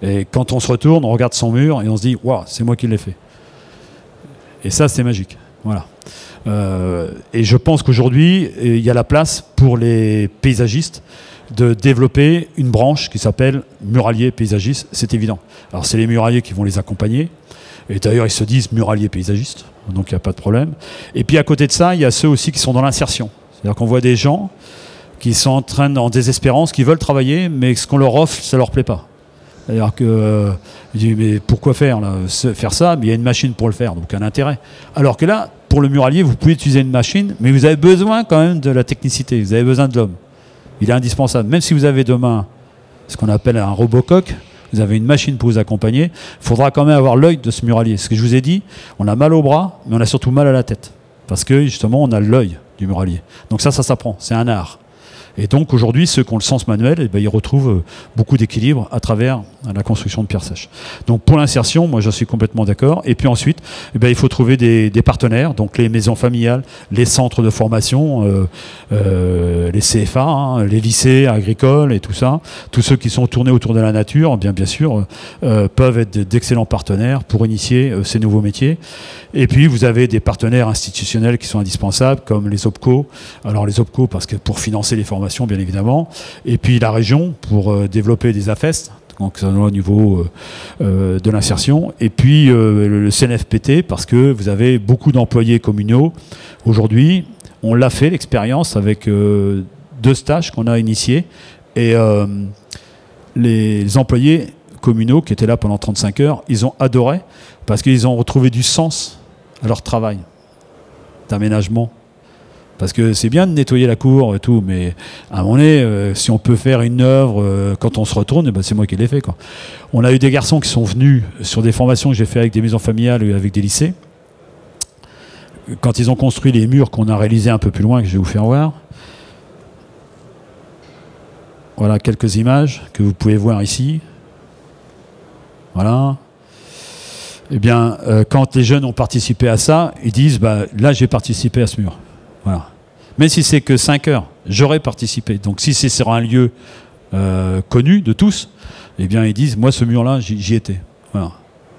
Et quand on se retourne, on regarde son mur et on se dit, waouh, c'est moi qui l'ai fait. Et ça, c'est magique. Voilà. Euh, et je pense qu'aujourd'hui, il y a la place pour les paysagistes de développer une branche qui s'appelle muralier paysagiste, c'est évident. Alors c'est les muraliers qui vont les accompagner, et d'ailleurs ils se disent muraliers paysagistes, donc il n'y a pas de problème. Et puis à côté de ça, il y a ceux aussi qui sont dans l'insertion. C'est-à-dire qu'on voit des gens qui sont en train, en désespérance, qui veulent travailler, mais ce qu'on leur offre, ça leur plaît pas. C'est-à-dire que, euh, mais pourquoi faire Faire ça, mais il y a une machine pour le faire, donc un intérêt. Alors que là, pour le muralier, vous pouvez utiliser une machine, mais vous avez besoin quand même de la technicité, vous avez besoin de l'homme. Il est indispensable. Même si vous avez demain ce qu'on appelle un robocoq, vous avez une machine pour vous accompagner, il faudra quand même avoir l'œil de ce muralier. Ce que je vous ai dit, on a mal au bras, mais on a surtout mal à la tête. Parce que justement, on a l'œil du muralier. Donc ça, ça s'apprend, c'est un art. Et donc aujourd'hui, ceux qui ont le sens manuel, eh ben, ils retrouvent euh, beaucoup d'équilibre à travers la construction de pierres sèches. Donc pour l'insertion, moi je suis complètement d'accord. Et puis ensuite, eh ben, il faut trouver des, partenaires, donc les maisons familiales, les centres de formation, euh, euh, les CFA, hein, les lycées agricoles et tout ça. Tous ceux qui sont tournés autour de la nature, bien bien sûr, peuvent être d'excellents partenaires pour initier ces nouveaux métiers. Et puis vous avez des partenaires institutionnels qui sont indispensables, comme les OPCO. Alors les OPCO, parce que pour financer les formations, bien évidemment. Et puis la région, pour euh, développer des AFES, donc au niveau euh, euh, de l'insertion. Et puis le CNFPT, parce que vous avez beaucoup d'employés communaux. Aujourd'hui, on l'a fait, l'expérience, avec deux stages qu'on a initiés. Et les employés communaux qui étaient là pendant 35 heures, ils ont adoré parce qu'ils ont retrouvé du sens à leur travail d'aménagement. Parce que c'est bien de nettoyer la cour et tout, mais à un moment donné, euh, si on peut faire une œuvre euh, quand on se retourne, eh ben c'est moi qui l'ai fait. On a eu des garçons qui sont venus sur des formations que j'ai fait avec des maisons familiales et avec des lycées. Quand ils ont construit les murs qu'on a réalisés un peu plus loin, que je vais vous faire voir, Voilà quelques images que vous pouvez voir ici. Voilà. Eh bien, euh, quand les jeunes ont participé à ça, ils disent bah, là, j'ai participé à ce mur. Voilà. Même si c'est que 5 heures, j'aurais participé. Donc, si c'est sur un lieu euh, connu de tous, eh bien, ils disent moi, ce mur-là, j'y étais. Voilà.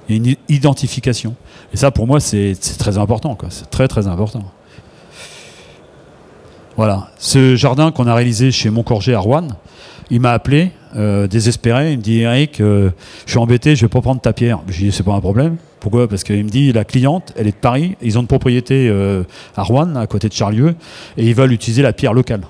Il y a une identification. Et ça, pour moi, c'est très important. C'est très, très important. Voilà. Ce jardin qu'on a réalisé chez Montcorget à Rouen, il m'a appelé, euh, désespéré. Il me dit Eric, euh, je suis embêté, je vais pas prendre ta pierre. Je lui ai dit c'est pas un problème. Pourquoi? Parce qu'il me dit la cliente, elle est de Paris, ils ont une propriété euh, à Rouen, à côté de Charlieu, et ils veulent utiliser la pierre locale.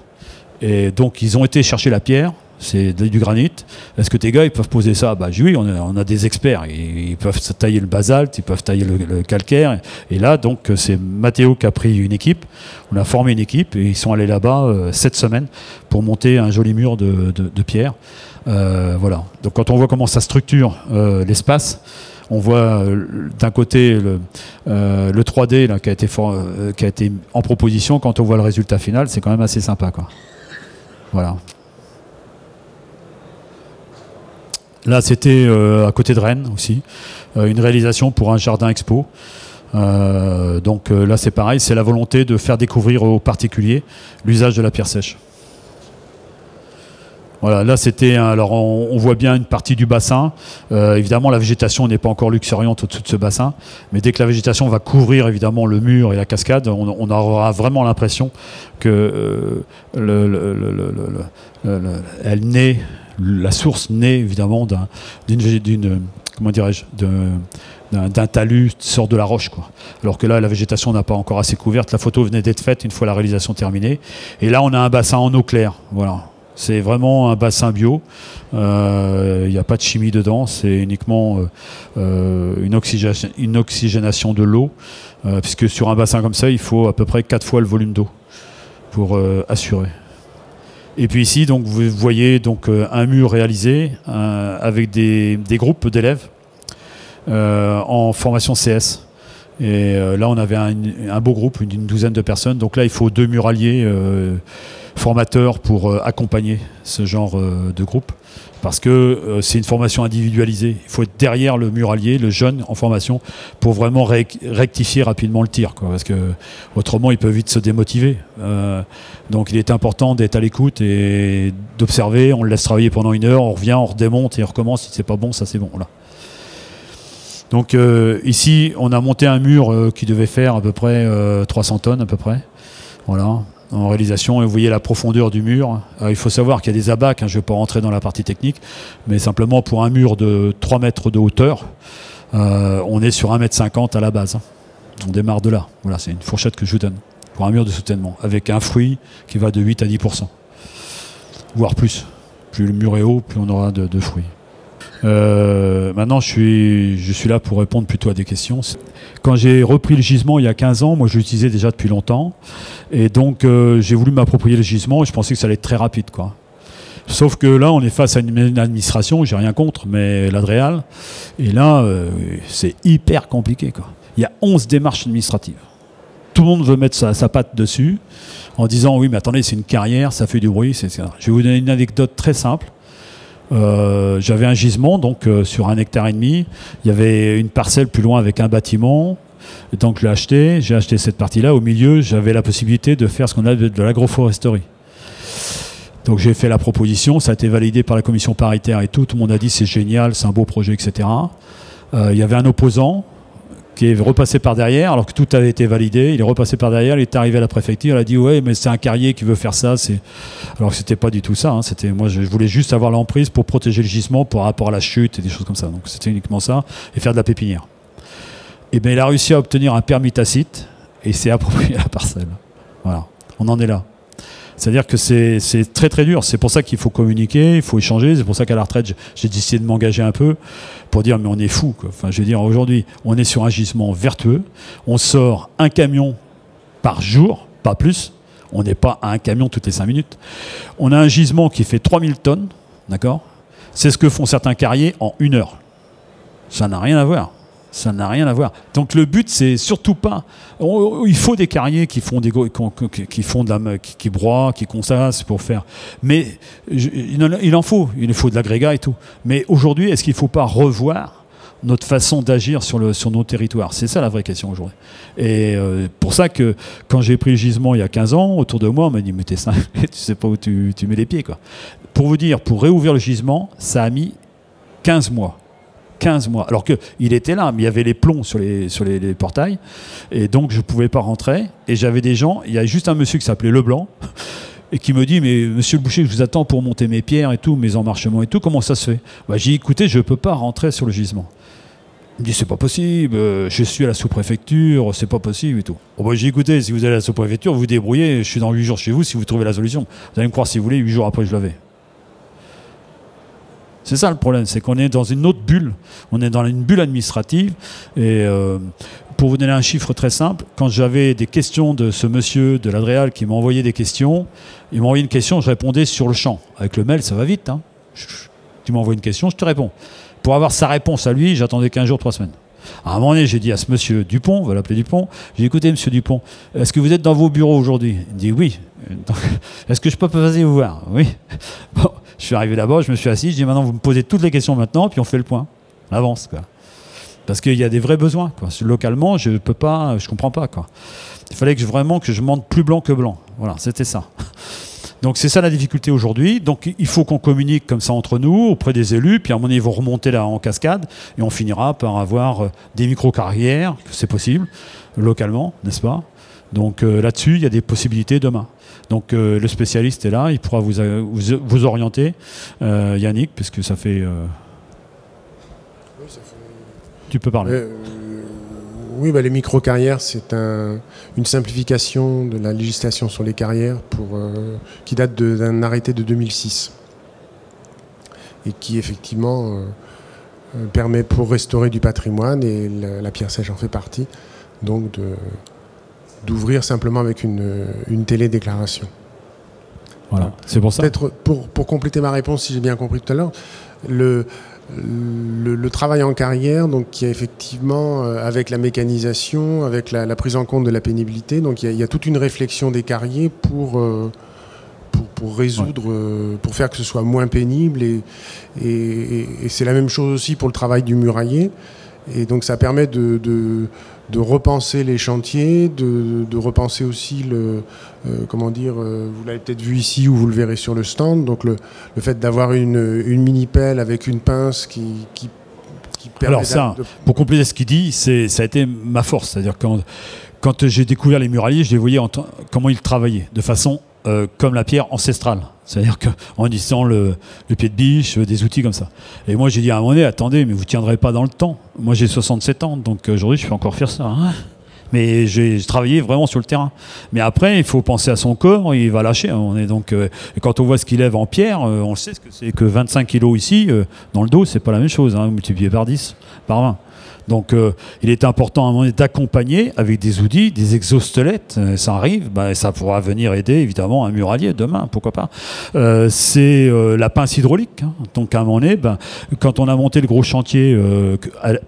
Et donc ils ont été chercher la pierre c'est du granit. Est-ce que tes gars, ils peuvent poser ça? Bah oui, on a, des experts. Ils, peuvent tailler le basalte, ils peuvent tailler le, calcaire. Et là, donc, c'est Mathéo qui a pris une équipe. On a formé une équipe et ils sont allés là-bas euh, sept semaines pour monter un joli mur de, pierre. Euh, voilà. Donc, quand on voit comment ça structure euh, l'espace, on voit d'un côté le, 3D là, qui, a été qui a été en proposition. Quand on voit le résultat final, c'est quand même assez sympa. Quoi. Voilà. Là, c'était euh, à côté de Rennes aussi, euh, une réalisation pour un jardin expo. Euh, donc là, c'est pareil, c'est la volonté de faire découvrir aux particuliers l'usage de la pierre sèche. Voilà, là c'était alors on, voit bien une partie du bassin. évidemment, la végétation n'est pas encore luxuriante au-dessus de ce bassin, mais dès que la végétation va couvrir évidemment le mur et la cascade, on, aura vraiment l'impression que elle naît la source naît évidemment d'une, comment d'un talus sort de la roche. Quoi. Alors que là, la végétation n'a pas encore assez couverte. La photo venait d'être faite une fois la réalisation terminée. Et là, on a un bassin en eau claire. Voilà. C'est vraiment un bassin bio. Il euh, n'y a pas de chimie dedans. C'est uniquement euh, euh, une, oxygénation, une, oxygénation de l'eau. puisque sur un bassin comme ça, il faut à peu près 4 fois le volume d'eau pour assurer. Et puis ici, donc, vous voyez donc, euh, un mur réalisé euh, avec des, groupes d'élèves euh, en formation CS. Et là, on avait un, beau groupe, une, douzaine de personnes. Donc là, il faut deux muraliers formateurs pour accompagner ce genre de groupe parce que euh, c'est une formation individualisée. Il faut être derrière le muralier, le jeune en formation, pour vraiment rectifier rapidement le tir, parce que autrement il peut vite se démotiver. Euh, donc il est important d'être à l'écoute et d'observer. On le laisse travailler pendant une heure, on revient, on redémonte et on recommence. Si c'est pas bon, ça c'est bon. Donc euh, ici, on a monté un mur qui devait faire à peu près 300 tonnes à peu près. Voilà en réalisation et vous voyez la profondeur du mur. Euh, il faut savoir qu'il y a des abacs, hein, je ne vais pas rentrer dans la partie technique, mais simplement pour un mur de 3 mètres de hauteur, euh, on est sur 1 mètre 50 à la base. On démarre de là. Voilà, c'est une fourchette que je vous donne pour un mur de soutènement, avec un fruit qui va de 8 à 10%, voire plus. Plus le mur est haut, plus on aura de fruits. Euh, maintenant, je suis, je suis là pour répondre plutôt à des questions. Quand j'ai repris le gisement il y a 15 ans, moi je l'utilisais déjà depuis longtemps. Et donc euh, j'ai voulu m'approprier le gisement et je pensais que ça allait être très rapide. Quoi. Sauf que là, on est face à une administration, j'ai rien contre, mais l'Adréal. Et là, euh, c'est hyper compliqué. Quoi. Il y a 11 démarches administratives. Tout le monde veut mettre sa, patte dessus en disant oui, mais attendez, c'est une carrière, ça fait du bruit. Je vais vous donner une anecdote très simple. Euh, j'avais un gisement donc euh, sur un hectare et demi. Il y avait une parcelle plus loin avec un bâtiment. Et donc je l'ai acheté. J'ai acheté cette partie-là. Au milieu, j'avais la possibilité de faire ce qu'on a de, l'agroforesterie. Donc j'ai fait la proposition. Ça a été validé par la commission paritaire et tout. Tout le monde a dit c'est génial, c'est un beau projet, etc. Euh, il y avait un opposant qui est repassé par derrière, alors que tout avait été validé. Il est repassé par derrière, il est arrivé à la préfecture, il a dit ouais, mais c'est un carrier qui veut faire ça. C'est alors que c'était pas du tout ça. Hein. C'était moi, je voulais juste avoir l'emprise pour protéger le gisement par rapport à la chute et des choses comme ça. Donc c'était uniquement ça et faire de la pépinière. Et bien il a réussi à obtenir un permis tacite et s'est approprié la parcelle. Voilà, on en est là. C'est-à-dire que c'est très très dur. C'est pour ça qu'il faut communiquer, il faut échanger. C'est pour ça qu'à la retraite, j'ai décidé de m'engager un peu pour dire mais on est fou. Enfin, je veux dire, aujourd'hui, on est sur un gisement vertueux. On sort un camion par jour, pas plus. On n'est pas à un camion toutes les 5 minutes. On a un gisement qui fait 3000 tonnes, d'accord? C'est ce que font certains carriers en une heure. Ça n'a rien à voir. Ça n'a rien à voir. Donc le but, c'est surtout pas. il faut des carriers qui font des qui, font de la, qui, qui broient, qui consassent pour faire. Mais il en faut. Il faut de l'agrégat et tout. Mais aujourd'hui, est-ce qu'il ne faut pas revoir notre façon d'agir sur, le, sur nos territoires? C'est ça la vraie question aujourd'hui. Et euh, pour ça que quand j'ai pris le gisement il y a 15 ans, autour de moi, on m'a dit Mais t'es tu sais pas où tu, tu mets les pieds. Quoi. Pour vous dire, pour réouvrir le gisement, ça a mis 15 mois. 15 mois. Alors qu'il était là, mais il y avait les plombs sur les, sur les, portails. Et donc, je ne pouvais pas rentrer. Et j'avais des gens. Il y a juste un monsieur qui s'appelait Leblanc. Et qui me dit, mais monsieur le boucher, je vous attends pour monter mes pierres et tout, mes emmarchements et tout, comment ça se fait? Bah, J'ai dit, écoutez, je ne peux pas rentrer sur le gisement. Il me dit, c'est pas possible, je suis à la sous-préfecture, c'est pas possible et tout. Bon, bah, j'ai dit, écoutez, si vous allez à la sous-préfecture, vous débrouillez, je suis dans 8 jours chez vous, si vous trouvez la solution. Vous allez me croire si vous voulez, 8 jours après, je l'avais. C'est ça le problème, c'est qu'on est dans une autre bulle. On est dans une bulle administrative. Et euh, pour vous donner un chiffre très simple, quand j'avais des questions de ce monsieur de l'Adréal qui m'a envoyé des questions, il m'a envoyé une question, je répondais sur le champ. Avec le mail, ça va vite. Hein. Tu m'envoies une question, je te réponds. Pour avoir sa réponse à lui, j'attendais 15 jours, 3 semaines. À un moment donné, j'ai dit à ce monsieur Dupont, on va l'appeler Dupont, j'ai dit écoutez, monsieur Dupont, est-ce que vous êtes dans vos bureaux aujourd'hui? Il dit oui. Est-ce que je peux passer vous voir? Oui. Bon, je suis arrivé là-bas, je me suis assis, je dis maintenant vous me posez toutes les questions maintenant, puis on fait le point. On avance, quoi. Parce qu'il y a des vrais besoins. Quoi. Localement, je peux pas, je comprends pas. Quoi. Il fallait que je, vraiment que je monte plus blanc que blanc. Voilà, c'était ça. Donc c'est ça la difficulté aujourd'hui. Donc il faut qu'on communique comme ça entre nous, auprès des élus, puis à un moment donné, ils vont remonter là en cascade, et on finira par avoir euh, des micro-carrières, c'est possible, localement, n'est-ce pas? Donc euh, là-dessus, il y a des possibilités demain. Donc euh, le spécialiste est là, il pourra vous, vous, orienter, Yannick, puisque ça fait, Tu peux parler. Oui, bah, les micro-carrières, c'est une simplification de la législation sur les carrières pour, euh, qui date d'un arrêté de 2006 et qui effectivement euh, euh, permet pour restaurer du patrimoine, et la, pierre sèche en fait partie, donc d'ouvrir simplement avec une, une télédéclaration. Voilà, c'est pour ça. Peut-être pour, pour compléter ma réponse, si j'ai bien compris tout à l'heure, le, le, travail en carrière, donc qui a effectivement, euh, avec la mécanisation, avec la, prise en compte de la pénibilité, donc il y, a, toute une réflexion des carriers pour, euh, pour, résoudre, euh, pour faire que ce soit moins pénible. Et, et, c'est la même chose aussi pour le travail du murailler. Et donc ça permet de, de repenser les chantiers, de, repenser aussi le, euh, comment dire, euh, vous l'avez peut-être vu ici ou vous le verrez sur le stand, donc le, le fait d'avoir une, une mini pelle avec une pince qui, qui, permet. Alors ça, pour compléter ce qu'il dit, c'est ça a été ma force, c'est-à-dire quand quand j'ai découvert les muraliers, je les voyais en comment ils travaillaient de façon euh, comme la pierre ancestrale. C'est-à-dire qu'en utilisant le, pied de biche, euh, des outils comme ça. Et moi, j'ai dit à un moment donné, attendez, mais vous tiendrez pas dans le temps. Moi, j'ai 67 ans, donc aujourd'hui, je peux encore faire ça. Hein. mais j'ai travaillé vraiment sur le terrain. Mais après, il faut penser à son corps, il va lâcher. On est donc, euh, quand on voit ce qu'il lève en pierre, on le sait ce que c'est que 25 kilos ici, dans le dos, c'est pas la même chose, hein, multiplié par 10, par 20. Donc euh, il est important à un moment d'accompagner avec des outils, des exosquelettes, euh, ça arrive, bah, ça pourra venir aider évidemment un muralier demain, pourquoi pas. Euh, c'est la pince hydraulique. Hein. Donc à un moment donné, ben, quand on a monté le gros chantier,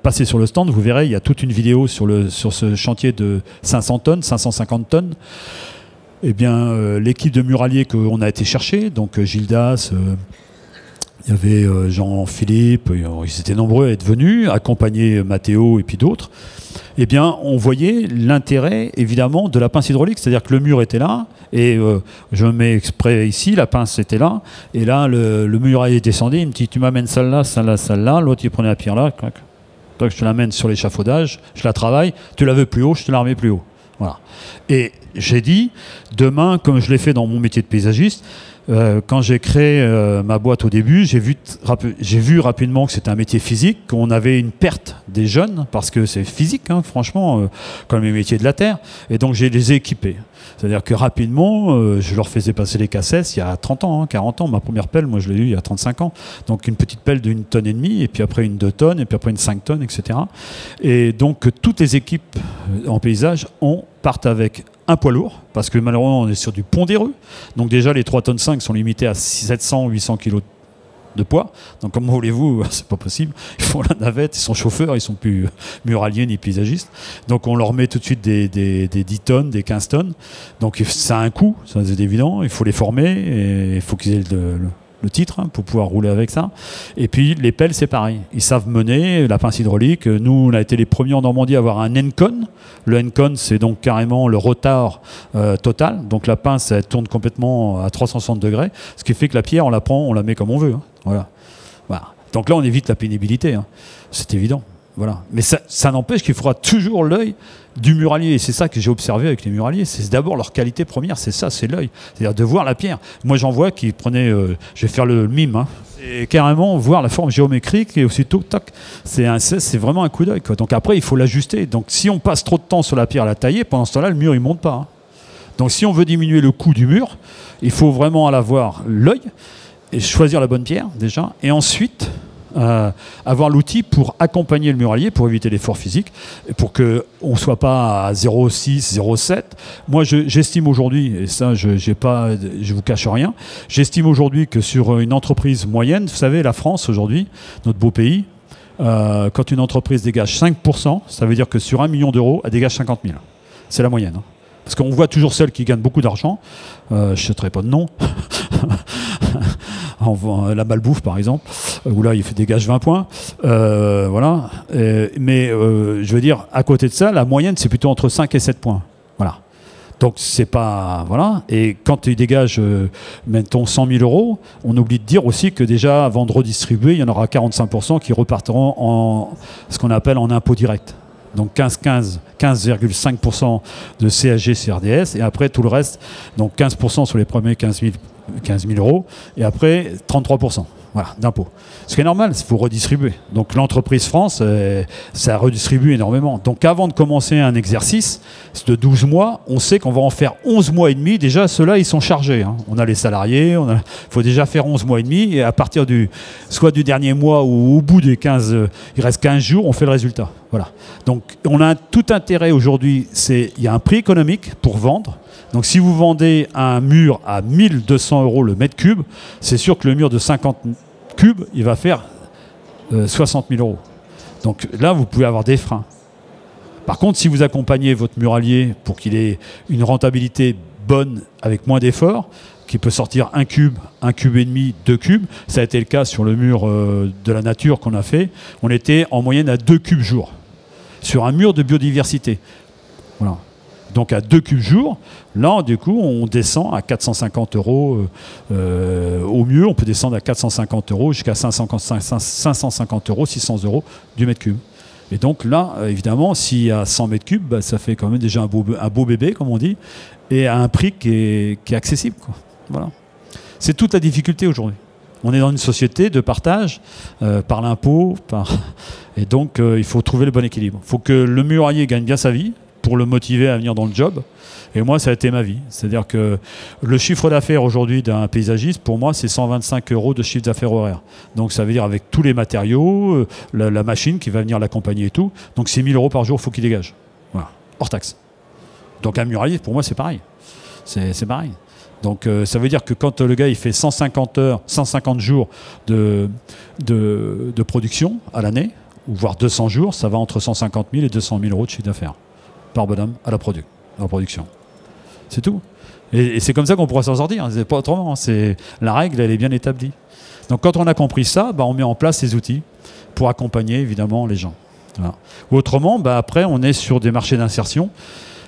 passé sur le stand, vous verrez, il y a toute une vidéo sur, le, sur ce chantier de 500 tonnes, 550 tonnes. Eh bien, l'équipe de muraliers qu'on a été chercher, donc Gildas, il y avait euh, Jean-Philippe, ils étaient nombreux à être venus, accompagner Mathéo et puis d'autres. Eh bien, on voyait l'intérêt, évidemment, de la pince hydraulique. C'est-à-dire que le mur était là, et euh, je mets exprès ici, la pince était là, et là, le, mur est descendu, il me dit, tu m'amènes celle-là, celle-là, celle-là, l'autre, il prenait la pierre là, donc je te l'amène sur l'échafaudage, je la travaille, tu la veux plus haut, je te la remets plus haut. Voilà. Et j'ai dit, demain, comme je l'ai fait dans mon métier de paysagiste, euh, quand j'ai créé euh, ma boîte au début, j'ai vu, rapidement que c'était un métier physique, qu'on avait une perte des jeunes, parce que c'est physique, hein, franchement, euh, comme les métiers de la terre. Et donc, j'ai les équipés. C'est-à-dire que rapidement, je leur faisais passer les cassettes il y a 30 ans, 40 hein, ans. Ma première pelle, moi, je l'ai eu il y a 35 ans. Donc, une petite pelle d'une tonne et demie, et puis après une deux tonnes, et puis après une 5 tonnes, etc. Et donc, toutes les équipes en paysage ont, partent avec un poids lourd, parce que malheureusement on est sur du rues. Donc déjà les 3 tonnes 5 sont limités à 700 800 kg de poids. Donc comment voulez-vous C'est pas possible. Ils font la navette, ils sont chauffeurs, ils sont plus muraliers ni paysagistes. Donc on leur met tout de suite des, des, 10 tonnes, des 15 tonnes. Donc ça a un coût, ça c'est évident. Il faut les former et il faut qu'ils aient le titre hein, pour pouvoir rouler avec ça. Et puis les pelles, c'est pareil. Ils savent mener la pince hydraulique. Nous, on a été les premiers en Normandie à avoir un Encon. Le Encon, c'est donc carrément le retard euh, total. Donc la pince, elle tourne complètement à 360 degrés. Ce qui fait que la pierre, on la prend, on la met comme on veut. Hein. Voilà. Donc là, on évite la pénibilité. Hein. C'est évident. Voilà. Mais ça, n'empêche qu'il faudra toujours l'œil du muralier. Et c'est ça que j'ai observé avec les muraliers. C'est d'abord leur qualité première, c'est ça, c'est l'œil. C'est-à-dire de voir la pierre. Moi, j'en vois qui prenaient, euh, je vais faire le mime, hein, et carrément voir la forme géométrique et aussitôt, tac, c'est, c'est vraiment un coup d'œil. Donc après, il faut l'ajuster. Donc si on passe trop de temps sur la pierre à la tailler, pendant ce temps-là, le mur, il monte pas. Hein. Donc si on veut diminuer le coût du mur, il faut vraiment avoir l'œil et choisir la bonne pierre déjà. Et ensuite, euh, avoir l'outil pour accompagner le muralier, pour éviter l'effort physique, pour qu'on ne soit pas à 0,6, 0,7. Moi, j'estime aujourd'hui, et ça, je ne vous cache rien, j'estime aujourd'hui que sur une entreprise moyenne, vous savez, la France aujourd'hui, notre beau pays, euh, quand une entreprise dégage 5%, ça veut dire que sur un million d'euros, elle dégage 50 000. C'est la moyenne. Hein. Parce qu'on voit toujours celles qui gagnent beaucoup d'argent. Euh, je ne citerai pas de nom. la malbouffe par exemple, où là il dégage 20 points. Euh, voilà. mais euh, je veux dire, à côté de ça, la moyenne c'est plutôt entre 5 et 7 points. Voilà. Donc c'est pas voilà. Et quand il dégage, euh, mettons 100 000 euros, on oublie de dire aussi que déjà avant de redistribuer, il y en aura 45% qui repartiront en ce qu'on appelle en impôt direct. Donc 15,15, 15,5% de CSG CRDS et après tout le reste, donc 15% sur les premiers 15 000 15 000 euros, et après 33% voilà, d'impôts. Ce qui est normal, il faut redistribuer. Donc l'entreprise France, euh, ça redistribue énormément. Donc avant de commencer un exercice de 12 mois, on sait qu'on va en faire 11 mois et demi. Déjà, ceux-là, ils sont chargés. Hein. On a les salariés, il faut déjà faire 11 mois et demi, et à partir du, soit du dernier mois ou au bout des 15, il reste 15 jours, on fait le résultat. Voilà. Donc on a tout intérêt aujourd'hui, c'est il y a un prix économique pour vendre, donc si vous vendez un mur à 1200 euros le mètre cube, c'est sûr que le mur de 50 cubes, il va faire 60 euh, 000 euros. Donc là, vous pouvez avoir des freins. Par contre, si vous accompagnez votre muralier pour qu'il ait une rentabilité bonne avec moins d'efforts, qui peut sortir un cube, un cube et demi, deux cubes. Ça a été le cas sur le mur euh, de la nature qu'on a fait. On était en moyenne à deux cubes jour sur un mur de biodiversité. Voilà donc à 2 cubes jour. Là, du coup, on descend à 450 euros euh, au mieux. On peut descendre à 450 euros jusqu'à 550 euros, 600 euros du mètre cube. Et donc là, évidemment, s'il y a 100 mètres cubes, bah, ça fait quand même déjà un beau, un beau, bébé, comme on dit, et à un prix qui est, accessible. Voilà. C'est toute la difficulté aujourd'hui. On est dans une société de partage euh, par l'impôt, et donc euh, il faut trouver le bon équilibre. Il faut que le murailler gagne bien sa vie, pour le motiver à venir dans le job. Et moi, ça a été ma vie. C'est-à-dire que le chiffre d'affaires aujourd'hui d'un paysagiste, pour moi, c'est 125 euros de chiffre d'affaires horaire. Donc ça veut dire avec tous les matériaux, euh, la, machine qui va venir l'accompagner et tout. Donc c'est 1000 euros par jour, il faut qu'il dégage. Voilà, hors taxe. Donc un muralier, pour moi, c'est pareil. C'est pareil. Donc euh, ça veut dire que quand le gars il fait 150 heures, 150 jours de, de, production à l'année, ou voire 200 jours, ça va entre 150 000 et 200 000 euros de chiffre d'affaires par bonhomme à la, produ la production. C'est tout. Et, c'est comme ça qu'on pourra s'en sortir. C'est pas autrement. C'est la règle, elle est bien établie. Donc quand on a compris ça, bah, on met en place ces outils pour accompagner évidemment les gens. Ou autrement, bah, après, on est sur des marchés d'insertion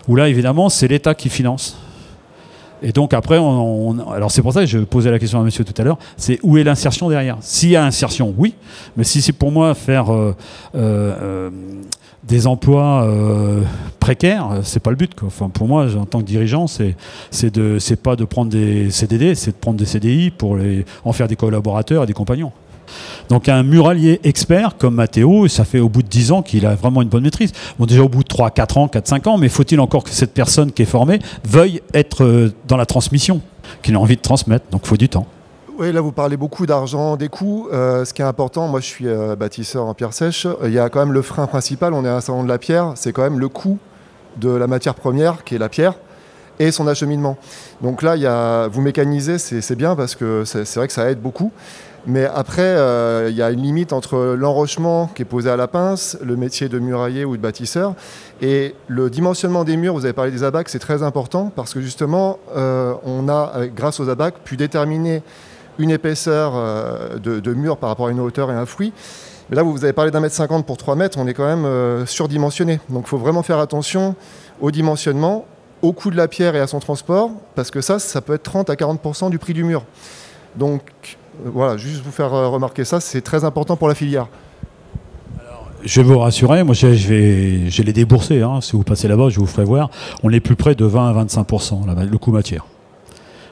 où là, évidemment, c'est l'État qui finance. Et donc après, on, alors c'est pour ça que je posais la question à monsieur tout à l'heure, c'est où est l'insertion derrière? S'il y a insertion, oui, mais si c'est pour moi faire euh, euh, des emplois euh, précaires, c'est pas le but. Enfin, pour moi, en tant que dirigeant, c'est c'est pas de prendre des CDD, c'est de prendre des CDI pour en faire des collaborateurs et des compagnons. Donc un muralier expert comme Mathéo, ça fait au bout de 10 ans qu'il a vraiment une bonne maîtrise. Bon déjà au bout de 3, 4 ans, 4, 5 ans, mais faut-il encore que cette personne qui est formée veuille être euh, dans la transmission, qu'il ait envie de transmettre? Donc faut du temps. Oui, là vous parlez beaucoup d'argent, des coûts. Euh, ce qui est important, moi je suis euh, bâtisseur en pierre sèche, il y a quand même le frein principal, on est à un salon de la pierre, c'est quand même le coût de la matière première qui est la pierre et son acheminement. Donc là, il y a, vous mécanisez, c'est bien parce que c'est vrai que ça aide beaucoup. Mais après, euh, il y a une limite entre l'enrochement qui est posé à la pince, le métier de murailler ou de bâtisseur, et le dimensionnement des murs. Vous avez parlé des abacs, c'est très important parce que justement, euh, on a, grâce aux abacs, pu déterminer une épaisseur euh, de, de, mur par rapport à une hauteur et un fruit. Mais là, vous avez parlé d'un mètre cinquante pour 3 mètres, on est quand même surdimensionné. Donc il faut vraiment faire attention au dimensionnement, au coût de la pierre et à son transport, parce que ça, ça peut être 30 à 40% du prix du mur. Donc voilà, juste vous faire euh, remarquer ça, c'est très important pour la filière. je vais vous rassurer, moi je vais, je les débourser. Hein. Si vous passez là-bas, je vous ferai voir. On est plus près de 20 à 25% le coût matière.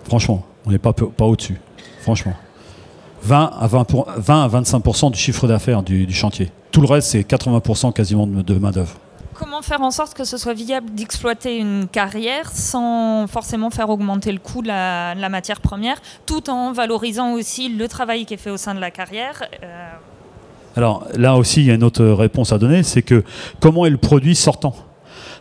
Franchement, on n'est pas, pas au-dessus. Franchement. 20 à, 20, 20 à 25% du chiffre d'affaires du, chantier. Tout le reste, c'est 80% quasiment de main-d'œuvre. Comment faire en sorte que ce soit viable d'exploiter une carrière sans forcément faire augmenter le coût de la, matière première, tout en valorisant aussi le travail qui est fait au sein de la carrière euh, Alors là aussi, il y a une autre réponse à donner, c'est que comment est le produit sortant?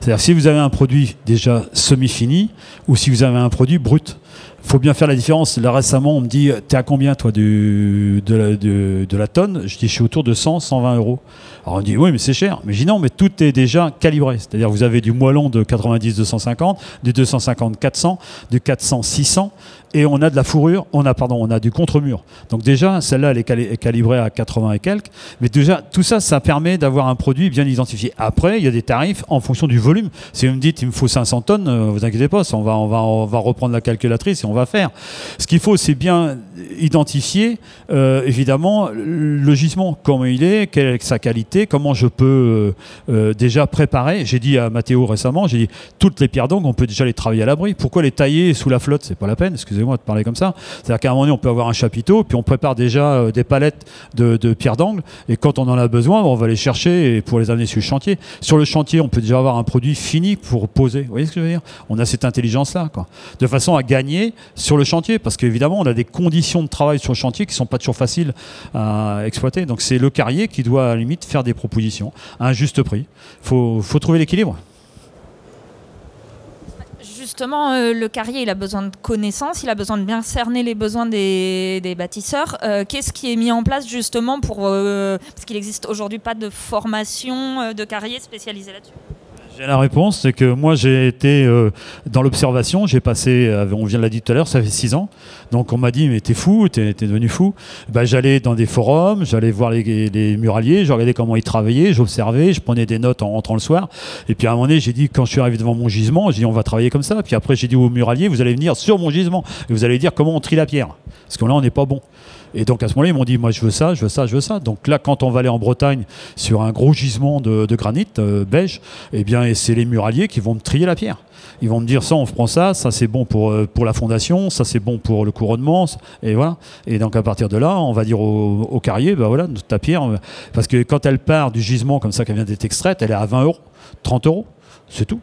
C'est-à-dire si vous avez un produit déjà semi-fini ou si vous avez un produit brut faut bien faire la différence. Là récemment, on me dit, t'es à combien toi de, la, de, la, tonne? Je dis, je suis autour de 100, 120 euros. Alors on me dit, oui, mais c'est cher. Mais je dis non, mais tout est déjà calibré. C'est-à-dire, vous avez du moellon de 90, 250, du 250, 400, du 400, 600 et on a de la fourrure, on a pardon, on a du contre-mur. Donc déjà, celle-là, elle est calibrée à 80 et quelques. Mais déjà, tout ça, ça permet d'avoir un produit bien identifié. Après, il y a des tarifs en fonction du volume. Si vous me dites, il me faut 500 tonnes, euh, vous inquiétez pas, on va, on va, on va reprendre la calculatrice et on va faire. Ce qu'il faut, c'est bien identifier, euh, évidemment, le gisement, comment il est, quelle est sa qualité, comment je peux euh, déjà préparer. J'ai dit à Mathéo récemment, j'ai dit, toutes les pierres d'angle, on peut déjà les travailler à l'abri. Pourquoi les tailler sous la flotte? C'est pas la peine, excusez-moi moi de parler comme ça. C'est-à-dire qu'à un moment donné, on peut avoir un chapiteau, puis on prépare déjà euh, des palettes de, pierres d'angle, et quand on en a besoin, on va les chercher pour les amener sur le chantier. Sur le chantier, on peut déjà avoir un produit fini pour poser. Vous voyez ce que je veux dire? On a cette intelligence-là. De façon à gagner sur le chantier, parce qu'évidemment, on a des conditions de travail sur le chantier qui ne sont pas toujours faciles à exploiter. Donc c'est le carrier qui doit à la limite faire des propositions à un juste prix. Il faut, trouver l'équilibre justement, euh, le carrier, il a besoin de connaissances, il a besoin de bien cerner les besoins des, bâtisseurs. Euh, qu'est-ce qui est mis en place justement pour... Euh, parce qu'il n'existe aujourd'hui pas de formation de carrier spécialisée là-dessus? La réponse, c'est que moi j'ai été euh, dans l'observation, j'ai passé, euh, on vient de l'a dit tout à l'heure, ça fait six ans. Donc on m'a dit mais t'es fou, t'es, devenu fou. Ben, j'allais dans des forums, j'allais voir les, muraliers, je regardais comment ils travaillaient, j'observais, je prenais des notes en rentrant le soir. Et puis à un moment donné, j'ai dit quand je suis arrivé devant mon gisement, j'ai dit on va travailler comme ça. Puis après j'ai dit aux muraliers, vous allez venir sur mon gisement et vous allez dire comment on trie la pierre, parce que là on n'est pas bon. Et donc à ce moment-là, ils m'ont dit, moi je veux ça, je veux ça, je veux ça. Donc là, quand on va aller en Bretagne sur un gros gisement de, granit euh, beige, eh bien c'est les muraliers qui vont me trier la pierre. Ils vont me dire ça, on prend ça, ça c'est bon pour, euh, la fondation, ça c'est bon pour le couronnement, et voilà. Et donc à partir de là, on va dire au, carrier, bah voilà, ta pierre, euh, parce que quand elle part du gisement comme ça qu'elle vient d'être extraite, elle est à 20 euros, 30 euros, c'est tout.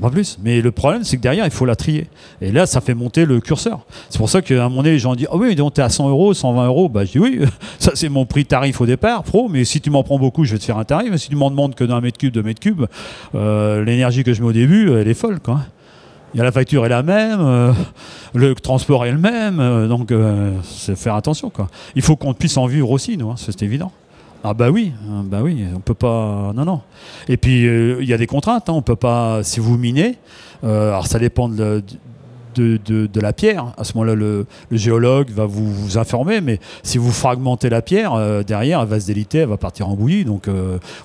Pas plus. Mais le problème, c'est que derrière, il faut la trier. Et là, ça fait monter le curseur. C'est pour ça qu'à un moment donné, les gens disent Ah oui, donc t'es à 100 euros, 120 euros? Bah, je dis Oui, ça c'est mon prix tarif au départ, pro. Mais si tu m'en prends beaucoup, je vais te faire un tarif. Mais si tu m'en demandes que d'un mètre cube, deux mètres cubes, euh, l'énergie que je mets au début, elle est folle. Quoi. La facture est la même, euh, le transport est le même, euh, donc c'est faire attention. Quoi. Il faut qu'on puisse en vivre aussi, nous, hein, c'est évident. Ah bah oui, hein, bah oui, on peut pas, non non. Et puis euh, il y a des contraintes, hein, on peut pas, si vous minez, euh, alors ça dépend de, de, la pierre. À ce moment-là, le, géologue va vous, informer, mais si vous fragmentez la pierre, euh, derrière, elle va se déliter, elle va partir en bouillie. Donc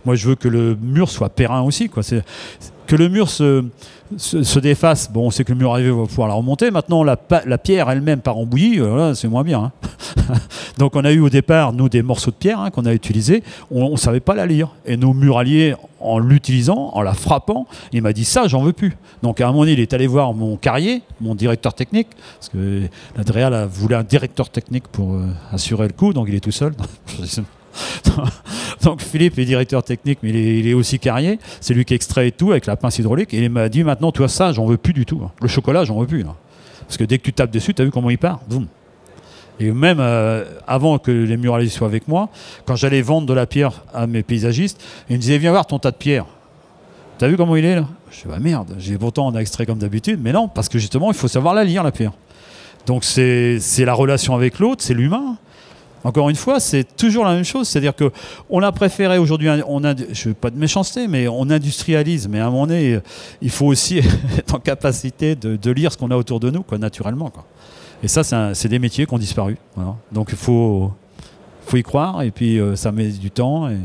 moi, je veux que le mur soit périn aussi. Quoi. C'est, que le mur se, se, défasse, bon, on sait que le mur arrivé va pouvoir la remonter. Maintenant, la, la pierre elle-même part en bouillie, euh, c'est moins bien. Hein. Donc, on a eu au départ, nous, des morceaux de pierre hein, qu'on a utilisés. On ne savait pas la lire. Et nos muraliers, en l'utilisant, en la frappant, il m'a dit ça, j'en veux plus. Donc, à un moment donné, il est allé voir mon carrier, mon directeur technique, parce que l'Adréal voulait un directeur technique pour euh, assurer le coup, donc il est tout seul. Donc Philippe est directeur technique, mais il est, aussi carrier. C'est lui qui extrait tout avec la pince hydraulique. Et il m'a dit maintenant, toi, ça, j'en veux plus du tout. Le chocolat, j'en veux plus. Parce que dès que tu tapes dessus, tu as vu comment il part? Et même euh, avant que les muraliers soient avec moi, quand j'allais vendre de la pierre à mes paysagistes, ils me disaient Viens voir ton tas de pierre. T'as vu comment il est là? Je dis Bah merde, j'ai pourtant on a extrait comme d'habitude, mais non, parce que justement, il faut savoir la lire, la pierre. Donc c'est la relation avec l'autre, c'est l'humain. Encore une fois, c'est toujours la même chose. C'est-à-dire que on a préféré aujourd'hui, on a, je veux pas de méchanceté, mais on industrialise. Mais à un moment donné, il faut aussi être en capacité de, lire ce qu'on a autour de nous, quoi, naturellement. Quoi. Et ça, c'est des métiers qui ont disparu. Donc il faut, faut y croire. Et puis euh, ça met du temps. Et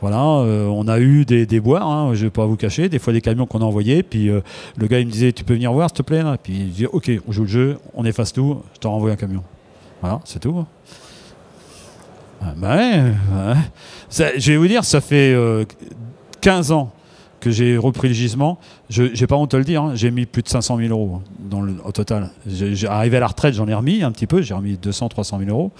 voilà, euh, on a eu des déboires, hein, je ne vais pas vous cacher, des fois des camions qu'on a envoyés, puis euh, le gars il me disait tu peux venir voir s'il te plaît là Puis il dit ok, on joue le jeu, on efface tout, je t'en renvoie un camion. Voilà, c'est tout. Ah, bah ouais, je vais vous dire, ça fait 15 ans que j'ai repris le gisement, je n'ai pas honte de le dire, hein, j'ai mis plus de 500 000 euros dans le, au total. J'ai arrivé à la retraite, j'en ai remis un petit peu, j'ai remis 200, 300 000 euros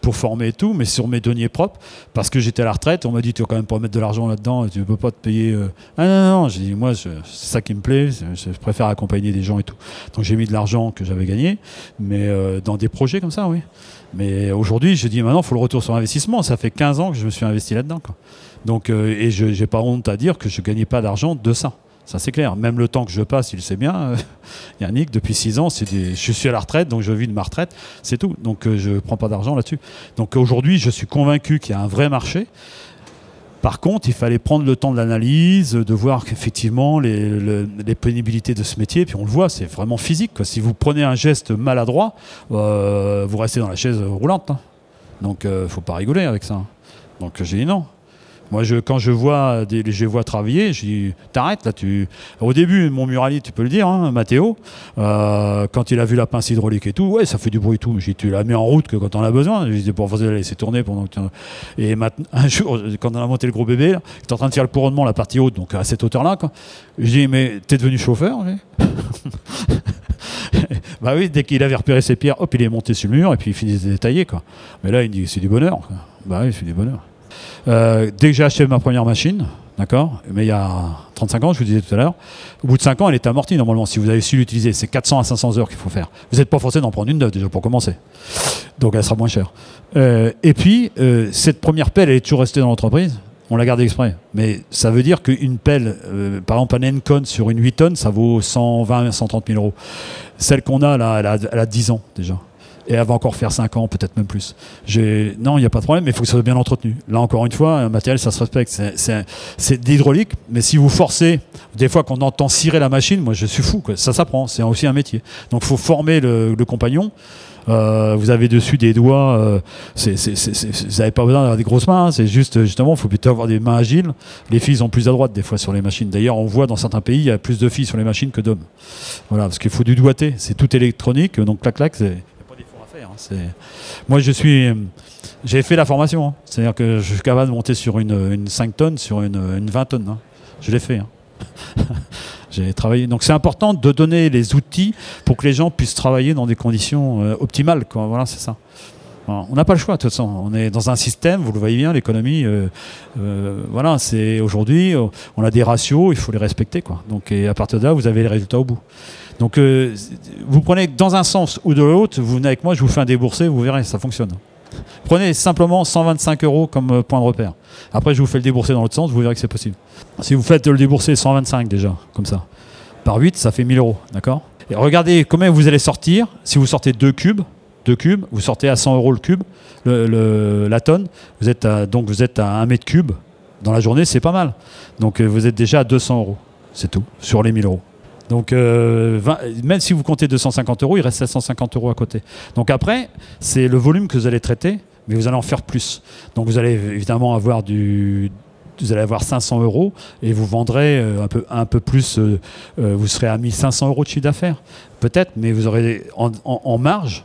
pour former et tout, mais sur mes deniers propres, parce que j'étais à la retraite, on m'a dit tu vas quand même pas mettre de l'argent là-dedans, tu ne peux pas te payer. Euh. Ah non, non, non, j'ai dit moi c'est ça qui me plaît, je, préfère accompagner des gens et tout. Donc j'ai mis de l'argent que j'avais gagné, mais euh, dans des projets comme ça, oui. Mais aujourd'hui, je dis maintenant, il faut le retour sur investissement. Ça fait 15 ans que je me suis investi là-dedans. Donc, euh, et je n'ai pas honte à dire que je ne gagnais pas d'argent de ça. Ça, c'est clair. Même le temps que je passe, il sait bien. Euh, Yannick, depuis 6 ans, je suis à la retraite, donc je vis de ma retraite. C'est tout. Donc, euh, je ne prends pas d'argent là-dessus. Donc, aujourd'hui, je suis convaincu qu'il y a un vrai marché. Par contre, il fallait prendre le temps de l'analyse, de voir qu'effectivement les, pénibilités de ce métier, puis on le voit, c'est vraiment physique. Si vous prenez un geste maladroit, vous restez dans la chaise roulante. Hein. Donc, ne faut pas rigoler avec ça. Donc, j'ai dit non. Moi, je, quand je vois des, je vois travailler, je dis t'arrêtes là. Tu... Au début, mon muralier, tu peux le dire, hein, Mathéo, euh, quand il a vu la pince hydraulique et tout, ouais, ça fait du bruit et tout. J'ai tu la mets en route que quand on a besoin. Je dis pour la laisser tourner pendant que Et maintenant, un jour, quand on a monté le gros bébé, là, était en train de faire le couronnement, la partie haute, donc à cette hauteur-là, je dis mais t'es devenu chauffeur Bah oui, dès qu'il avait repéré ses pierres, hop, il est monté sur le mur et puis il finit de détailler quoi. Mais là, il dit c'est du bonheur. Bah oui, c'est du bonheur. Euh, dès que j'ai acheté ma première machine, d'accord Mais il y a 35 ans, je vous disais tout à l'heure, au bout de 5 ans, elle est amortie normalement. Si vous avez su l'utiliser, c'est 400 à 500 heures qu'il faut faire. Vous n'êtes pas forcé d'en prendre une neuve déjà pour commencer. Donc elle sera moins chère. Euh, et puis, euh, cette première pelle, elle est toujours restée dans l'entreprise. On l'a gardée exprès. Mais ça veut dire qu'une pelle, par exemple un Encon sur une 8 tonnes, ça vaut 120 130 000 euros. Celle qu'on a là, elle a, elle a 10 ans déjà et elle va encore faire 5 ans, peut-être même plus. Non, il n'y a pas de problème, mais il faut que ça soit bien entretenu. Là, encore une fois, un matériel, ça se respecte. C'est d'hydraulique, mais si vous forcez, des fois qu'on entend cirer la machine, moi je suis fou, ça s'apprend, c'est aussi un métier. Donc il faut former le, compagnon. Euh, vous avez dessus des doigts, euh, vous n'avez pas besoin d'avoir des grosses mains, c'est juste justement, il faut plutôt avoir des mains agiles. Les filles sont plus à droite des fois sur les machines. D'ailleurs, on voit dans certains pays, il y a plus de filles sur les machines que d'hommes. Voilà, parce qu'il faut du doigté, c'est tout électronique, donc clac clac, moi, je suis. J'ai fait la formation. Hein. C'est-à-dire que je suis capable de monter sur une, 5 tonnes, sur une, 20 tonnes. Hein. Je l'ai fait. Hein. J'ai travaillé. Donc c'est important de donner les outils pour que les gens puissent travailler dans des conditions euh, optimales. Voilà, c'est ça. On n'a pas le choix de toute façon. On est dans un système, vous le voyez bien, l'économie. Euh, euh, voilà, c'est aujourd'hui, on a des ratios, il faut les respecter. Donc et à partir de là, vous avez les résultats au bout. Donc euh, vous prenez dans un sens ou de l'autre, vous venez avec moi, je vous fais un déboursé, vous verrez, ça fonctionne. Prenez simplement 125 euros comme point de repère. Après, je vous fais le débourser dans l'autre sens, vous verrez que c'est possible. Si vous faites le débourser 125 déjà, comme ça, par 8, ça fait 1000 euros, d'accord? Et regardez combien vous allez sortir. Si vous sortez 2 cubes, 2 cubes, vous sortez à 100 euros le cube, la tonne. Vous êtes donc vous êtes à 1 mètre cube. Dans la journée, c'est pas mal. Donc euh, vous êtes déjà à 200 euros. C'est tout, sur les 1000 euros. Donc, euh, même si vous comptez 250 euros, il reste 750 euros à côté. Donc après, c'est le volume que vous allez traiter, mais vous allez en faire plus. Donc vous allez évidemment avoir du, vous allez avoir 500 euros et vous vendrez euh, un peu, plus, vous serez à 1500 euros de chiffre d'affaires, peut-être, mais vous aurez en, marge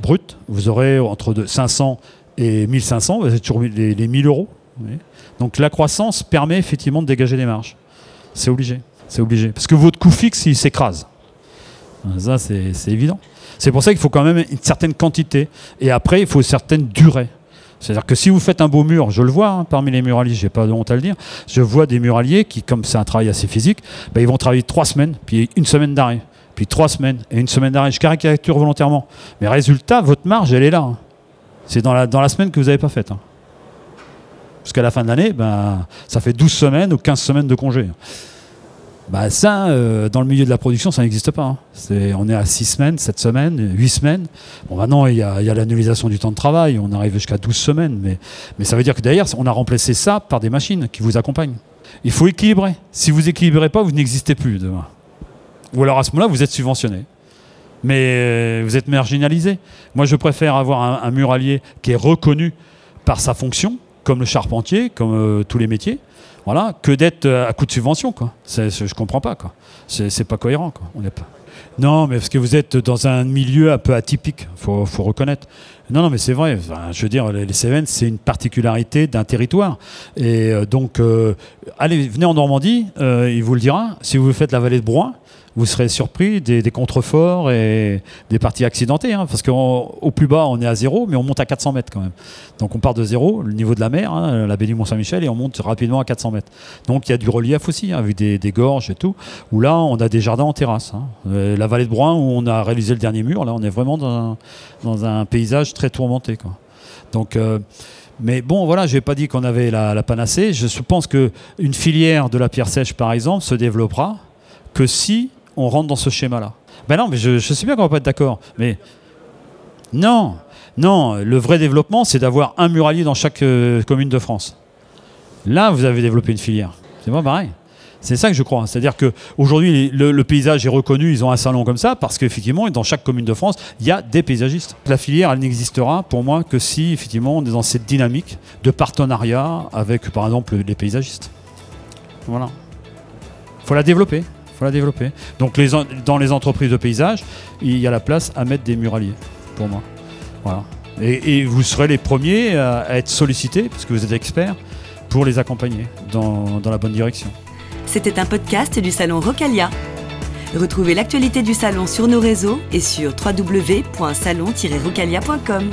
brute, vous aurez entre 500 et 1500, vous avez toujours les, les 1000 euros. Donc la croissance permet effectivement de dégager des marges. C'est obligé. C'est obligé. Parce que votre coût fixe, il s'écrase. Ça, c'est évident. C'est pour ça qu'il faut quand même une certaine quantité. Et après, il faut une certaine durée. C'est-à-dire que si vous faites un beau mur, je le vois hein, parmi les muraliers, j'ai pas de honte à le dire, je vois des muraliers qui, comme c'est un travail assez physique, ben, ils vont travailler trois semaines, puis une semaine d'arrêt, puis trois semaines et une semaine d'arrêt. Je caricature volontairement. Mais résultat, votre marge, elle est là. Hein. C'est dans la, dans la semaine que vous n'avez pas faite. Hein. Parce qu'à la fin de l'année, ben, ça fait 12 semaines ou 15 semaines de congé. Bah ça, euh, dans le milieu de la production, ça n'existe pas. hein. On est à 6 semaines, 7 semaines, 8 semaines. Bon, maintenant, il y a, a l'annulation du temps de travail, on arrive jusqu'à 12 semaines. Mais, mais ça veut dire que derrière, on a remplacé ça par des machines qui vous accompagnent. Il faut équilibrer. Si vous équilibrez pas, vous n'existez plus demain. Ou alors à ce moment-là, vous êtes subventionné. Mais euh, vous êtes marginalisé. Moi, je préfère avoir un, muralier qui est reconnu par sa fonction, comme le charpentier, comme euh, tous les métiers, voilà, que d'être euh, à coup de subvention. Quoi. C'est, je comprends pas. Quoi. C'est, pas cohérent. Quoi. On pas. Non, mais parce que vous êtes dans un milieu un peu atypique, faut, faut reconnaître. Non, non, mais c'est vrai. Je veux dire, les Cévennes, c'est une particularité d'un territoire. Et donc, allez, venez en Normandie, il vous le dira. Si vous faites la vallée de Broye, vous serez surpris des, contreforts et des parties accidentées. hein, parce qu'au plus bas, on est à zéro, mais on monte à 400 mètres quand même. Donc on part de zéro, le niveau de la mer, hein, la baie du Mont-Saint-Michel, et on monte rapidement à 400 mètres. Donc il y a du relief aussi, hein, avec des, gorges et tout, où là, on a des jardins en terrasse. hein. Euh, la vallée de Bruin, où on a réalisé le dernier mur, là, on est vraiment dans un, paysage très tourmenté. Donc... euh, mais bon, voilà, je n'ai pas dit qu'on avait la, la panacée. Je pense qu'une filière de la pierre sèche, par exemple, se développera que si on rentre dans ce schéma-là. Ben non, mais je, sais bien qu'on va pas être d'accord. Mais non, non, le vrai développement, c'est d'avoir un muralier dans chaque euh, commune de France. Là, vous avez développé une filière. C'est pas pareil. C'est ça que je crois. C'est-à-dire qu'aujourd'hui, le, le paysage est reconnu, ils ont un salon comme ça, parce qu'effectivement, dans chaque commune de France, il y a des paysagistes. La filière, elle n'existera pour moi que si, effectivement, on est dans cette dynamique de partenariat avec, par exemple, les paysagistes. Voilà. faut la développer. Faut la développer. Donc, dans les entreprises de paysage, il y a la place à mettre des muraliers, pour moi. Voilà. Et, et vous serez les premiers à, à être sollicités, parce que vous êtes experts, pour les accompagner dans, dans la bonne direction. C'était un podcast du salon Rocalia. Retrouvez l'actualité du salon sur nos réseaux et sur www.salon-rocalia.com.